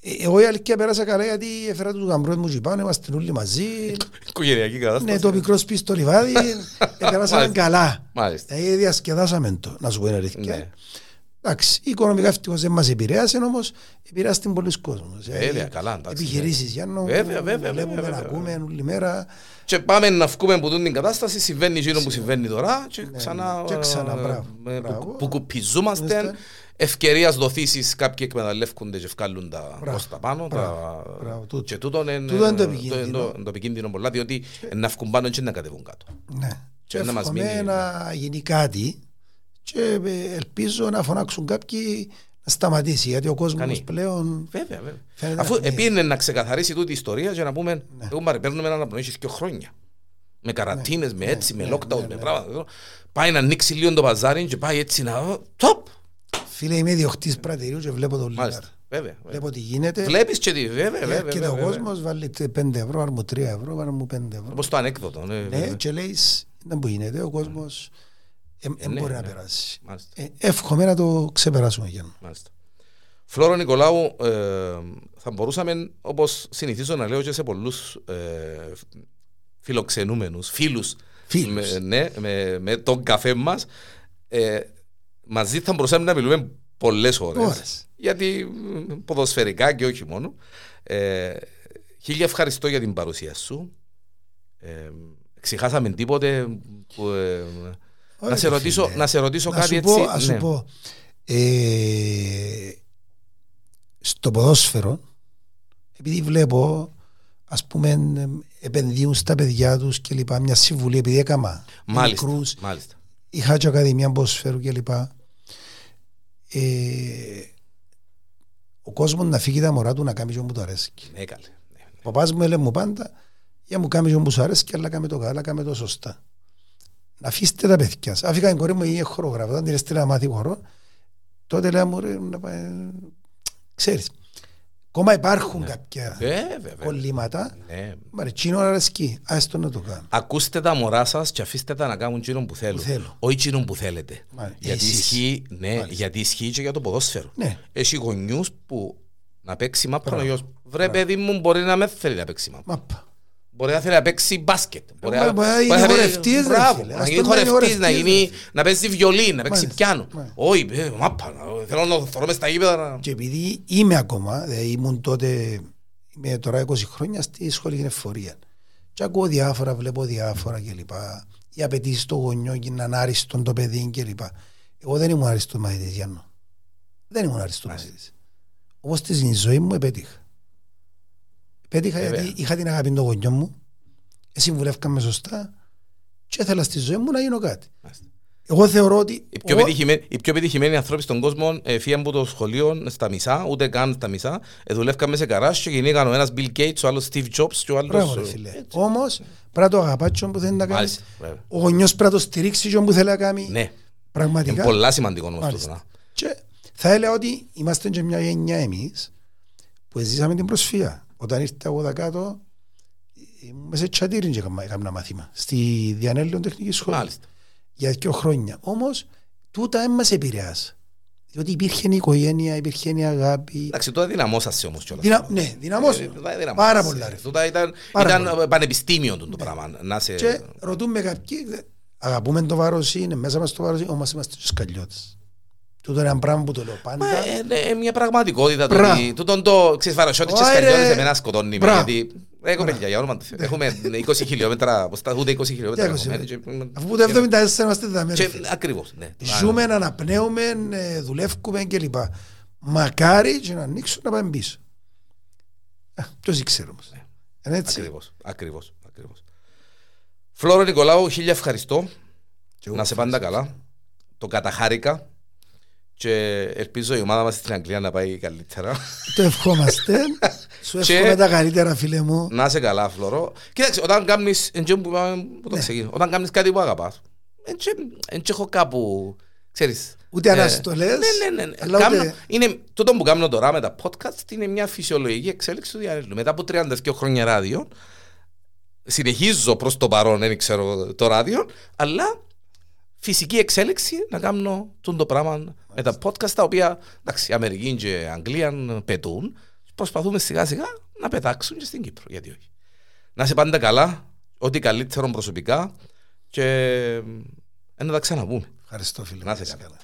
Ε, Εγώ η αλήθεια πέρασα καλά γιατί έφερα τους γαμπρούς μου και πάνω, είμαστε όλοι μαζί. Οικογενειακή κατάσταση. Ναι, το μικρό σπίτι στο λιβάδι, ε, πέρασαμε Μάλιστα. καλά. Μάλιστα. Δηλαδή διασκεδάσαμε το, να σου πω την αλήθεια. Ναι. Εντάξει, οικονομικά ευτυχώς δεν μας επηρέασε όμως, επηρεάσει την πολλοί κόσμος. Βέβαια, καλά, εντάξει, Επιχειρήσεις, Γιάννο, Βέβαια, βέβαια, βλέπουμε, βέβαια, να βέβαια. ακούμε όλη μέρα. Και πάμε να βγούμε από την κατάσταση, συμβαίνει εκείνο που συμβαίνει τώρα και ξανά, Ναι, και ξανά, ε, μπράβο, ε, μπράβο. που, που κουπιζούμαστε, Μάλιστα. ευκαιρίας δοθήσεις κάποιοι εκμεταλλεύκονται και βγάλουν τα προς τα πάνω τα... μπράβο, τούτο. και τούτο είναι, Τούτο είναι το ε, επικίνδυνο. το- το επικίνδυνο πολλά διότι να βγουν πάνω και να κατεβούν κάτω. Ναι. Και να μας εύχομαι μείνει- να γίνει κάτι και ε, ελπίζω να φωνάξουν κάποιοι να σταματήσει γιατί ο κόσμος Κάνει. πλέον Βέβαια, βέβαια. Φαίνεται Αφού να φύγει. επίνε να ξεκαθαρίσει τούτη η ιστορία και να πούμε, Ναι. εγώ μαρε, παίρνουμε έναν αναπνοή και δύο χρόνια. Με καρατίνες, με έτσι, με ναι, lockdown, ναι, με ναι. πράγματα. Πάει να ανοίξει λίγο το παζάρι και πάει έτσι να... Τόπ! φίλε είμαι ιδιοκτής πρατηρίου και βλέπω το όλη Μάλιστα. μέρα. Βέβαια. βέβαια. Βλέπω τι γίνεται. Βλέπεις και τι, βέβαια, βέβαια. Και βέβαια, ο βέβαια. κόσμος βάλει 5 ευρώ, άρ μου 3 ευρώ, βάλει μου 5 ευρώ. Όπως το ανέκδοτο. Ναι, Ναι, βέβαια. και λέει, δεν που γίνεται, ο κόσμος δεν ναι, μπορεί να ναι. περάσει. Μάλιστα. Ε, Εύχομαι να το ξεπεράσουμε για Μάλιστα. Φλόρο Νικολάου, ε, θα μπορούσαμε, όπως συνηθίζω να λέω και σε πολλούς ε, φιλοξενούμενους, φίλους, Φίλους. Με, ναι, με, με τον καφέ μας, ε, μαζί θα μπορούσαμε να μιλούμε πολλές ώρες. Ώρες. Γιατί μ, ποδοσφαιρικά και όχι μόνο. Ε, χίλια ευχαριστώ για την παρουσία σου. Ε, ξεχάσαμε τίποτε που, ε, να, Ωραία, σε ρωτήσω, φίλε. να σε ρωτήσω Να κάτι σου έτσι. πω, ας σου ναι. πω, ε, στο ποδόσφαιρο, επειδή βλέπω, ας πούμε, ε, επενδύουν στα παιδιά τους και λοιπά, μια συμβουλή, επειδή έκαμα Μάλιστα, μικρούς, μάλιστα. είχα και ακαδημία ποδοσφαίρου και λοιπά. Ε, ο κόσμος να φύγει τα μωρά του να κάνει και όπου του αρέσει. Ναι, καλέ. Ναι, ναι. Ο παπάς μου έλεγε μου πάντα, για μου κάνεις που σου αρέσει και αλλά κάμε το καλά, κάμε το σωστά. Να αφήσετε τα παιδιά σας. Άφηκα την κόρη μου η χορογράφα, όταν την έστειλα να μάθει χορό, τότε λέω μου, ρε, να πάει... ξέρεις, ακόμα υπάρχουν κάποια Βέβαια, βέβαια. κολλήματα, Ναι. μα ρε, τσίνο αρέσκει, ας το να το κάνω. Ακούστε τα μωρά σας και αφήστε τα να κάνουν εκείνο που θέλουν. Που θέλουν. Όχι εκείνο που θέλετε. Μάλιστα. Γιατί Εσείς. ισχύει, ναι, Μάλιστα. γιατί ισχύει και για το ποδόσφαιρο. Ναι. Έχει γονιούς που να παίξει μάπα ο Μπράβο. γιος. Βρε παιδί μου μπορεί να με θέλει να παίξει μάπα. Μάπα. Μπορεί να θέλει να παίξει μπάσκετ. Μπορεί Μα- να μπορεί να γίνει μπορεί να- χορευτής, ρε Μπράβο, φίλε. να Ας γίνει το να είναι χορευτής, να χορευτής, γίνει- ρε να παίζει βιολί, να παίξει Μάλιστα. πιάνο. Μάλιστα. Όχι, ε, μάπα. να- Θέλω να θωρώ μες στα γήπεδα. να- Και επειδή είμαι ακόμα, δηλαδή ήμουν τότε, είμαι τώρα 20 χρόνια στη σχολική εφορία. Και ακούω διάφορα, βλέπω διάφορα κλπ. Οι απαιτήσεις των γονιών και είναι άριστον το παιδί κλπ. Εγώ δεν ήμουν άριστο μαθητής, Γιάννο. Δεν ήμουν άριστο Μάλιστα. μαθητής. Όμως στη ζωή μου επέτυχα. Επέτυχα Βέβαια. γιατί είχα την αγάπη των γονιών μου, συμβουλεύκαμε σωστά και ήθελα στη ζωή μου να γίνω κάτι. Μάλιστα. Εγώ θεωρώ ότι... Οι πιο, εγώ- επιτυχημένοι, οι πιο επιτυχημένοι άνθρωποι στον κόσμο ε, φύγαν από το σχολείο στα μισά, ούτε καν στα μισά. Ε, δουλεύκαμε σε καράσι και γεννήκαν ο ένας Bill Gates, ο άλλος Steve Jobs και ο άλλος... Μπράβο ρε ε, φίλε. Όμως πρέπει να το αγαπάς και που θέλει να κάνει. Μάλιστα, βέβαια. Ο γονιός πρέπει να το στηρίξει και που θέλει να κάνει. Ναι, είναι Πραγματικά. πολλά σημαντικό όμως τούτο. Μάλιστα. να. Και θα έλεγα ότι είμαστε και μια γενιά εμείς που ζήσαμε την προσφυγιά. Όταν ήρθα εγώ εδώ κάτω, ήμουν μέσα σε τσατήριν και έκανα έκανα μάθημα. Στη Διανέλλον Τεχνικής Σχολής. Μάλιστα. Για δύο χρόνια. Όμως, τούτα δεν μας επηρεάζει. Διότι υπήρχε η οικογένεια, υπήρχε η αγάπη. Εντάξει, τώρα δυναμώσασαι όμως κιόλας. Δυνα... Ναι, δυναμώσαι. Ε, τούτα δυναμώσασαι. Πάρα πολλά ρε. Τούτα ήταν, Πάρα ήταν πολλά. πανεπιστήμιο του το πράγμα. Να σε... Και ρωτούμε κάποιοι, δε- αγαπούμε το βάρος, είναι μέσα μας το βάρος, όμως είμαστε και σκαλιώτες. Τούτο είναι ένα πράγμα που το λέω πάντα. Μα, ε, ναι, μια πραγματικότητα. το Μπράβο. ότι- Τούτον το, ξέρεις, φαρασιώτη και Ωραία. σκαλιώτες εμένα σκοτώνει με, Μπράβο. γιατί ρε κοπέλια, για όνομα του Θεού. Έχουμε 20 χιλιόμετρα, αποστά- ούτε 20 χιλιόμετρα. Τι έχουμε, έκοψε, και- Αφού το 74 είμαστε δεδομένοι. και- φίλε. Ακριβώς, ναι. Ζούμε, αναπνέουμε, ε, δουλεύουμε κλπ. Μακάρι και να ανοίξουν να πάμε πίσω. Ε, Ποιος ήξερε όμως. Είναι έτσι. Ακριβώς, ακριβώς, ακριβώς. Φλόρο Νικολάου, χίλια ευχαριστώ. Και εγώ Να σε πάντα καλά. Το καταχάρηκα. Και ελπίζω η ομάδα μας στην Αγγλία να πάει καλύτερα. Το ευχόμαστε. Σου Και- εύχομαι τα καλύτερα φίλε μου. να είσαι καλά, Φλόρο. Κοίταξε, όταν κάνεις, εν τω που, είπαμε, που το Ναι. ξεκίνησα, όταν κάνεις κάτι που αγαπάς, εν τω- εν τω έχω κάπου, ξέρεις. Ούτε ε, αναστολές, Ναι, ναι, ναι. αλλά Κάμνω- ούτε- είναι, τούτο που κάνω τώρα με τα podcast είναι μια φυσιολογική εξέλιξη του διαδικτύου. Μετά από 32 χρόνια ράδιο, συνεχίζω προς το παρόν, δεν ξέρω το ράδιο, αλλά φυσική εξέλιξη να κάνω τούτο το πράγμα με τα podcast τα οποία εντάξει, Αμερική και Αγγλία πετούν. Προσπαθούμε σιγά σιγά να πετάξουν και στην Κύπρο. Γιατί όχι. Να είσαι πάντα καλά, ό,τι καλύτερο προσωπικά και ε, να τα ξαναπούμε. Ευχαριστώ φίλε. Να είσαι μου. καλά.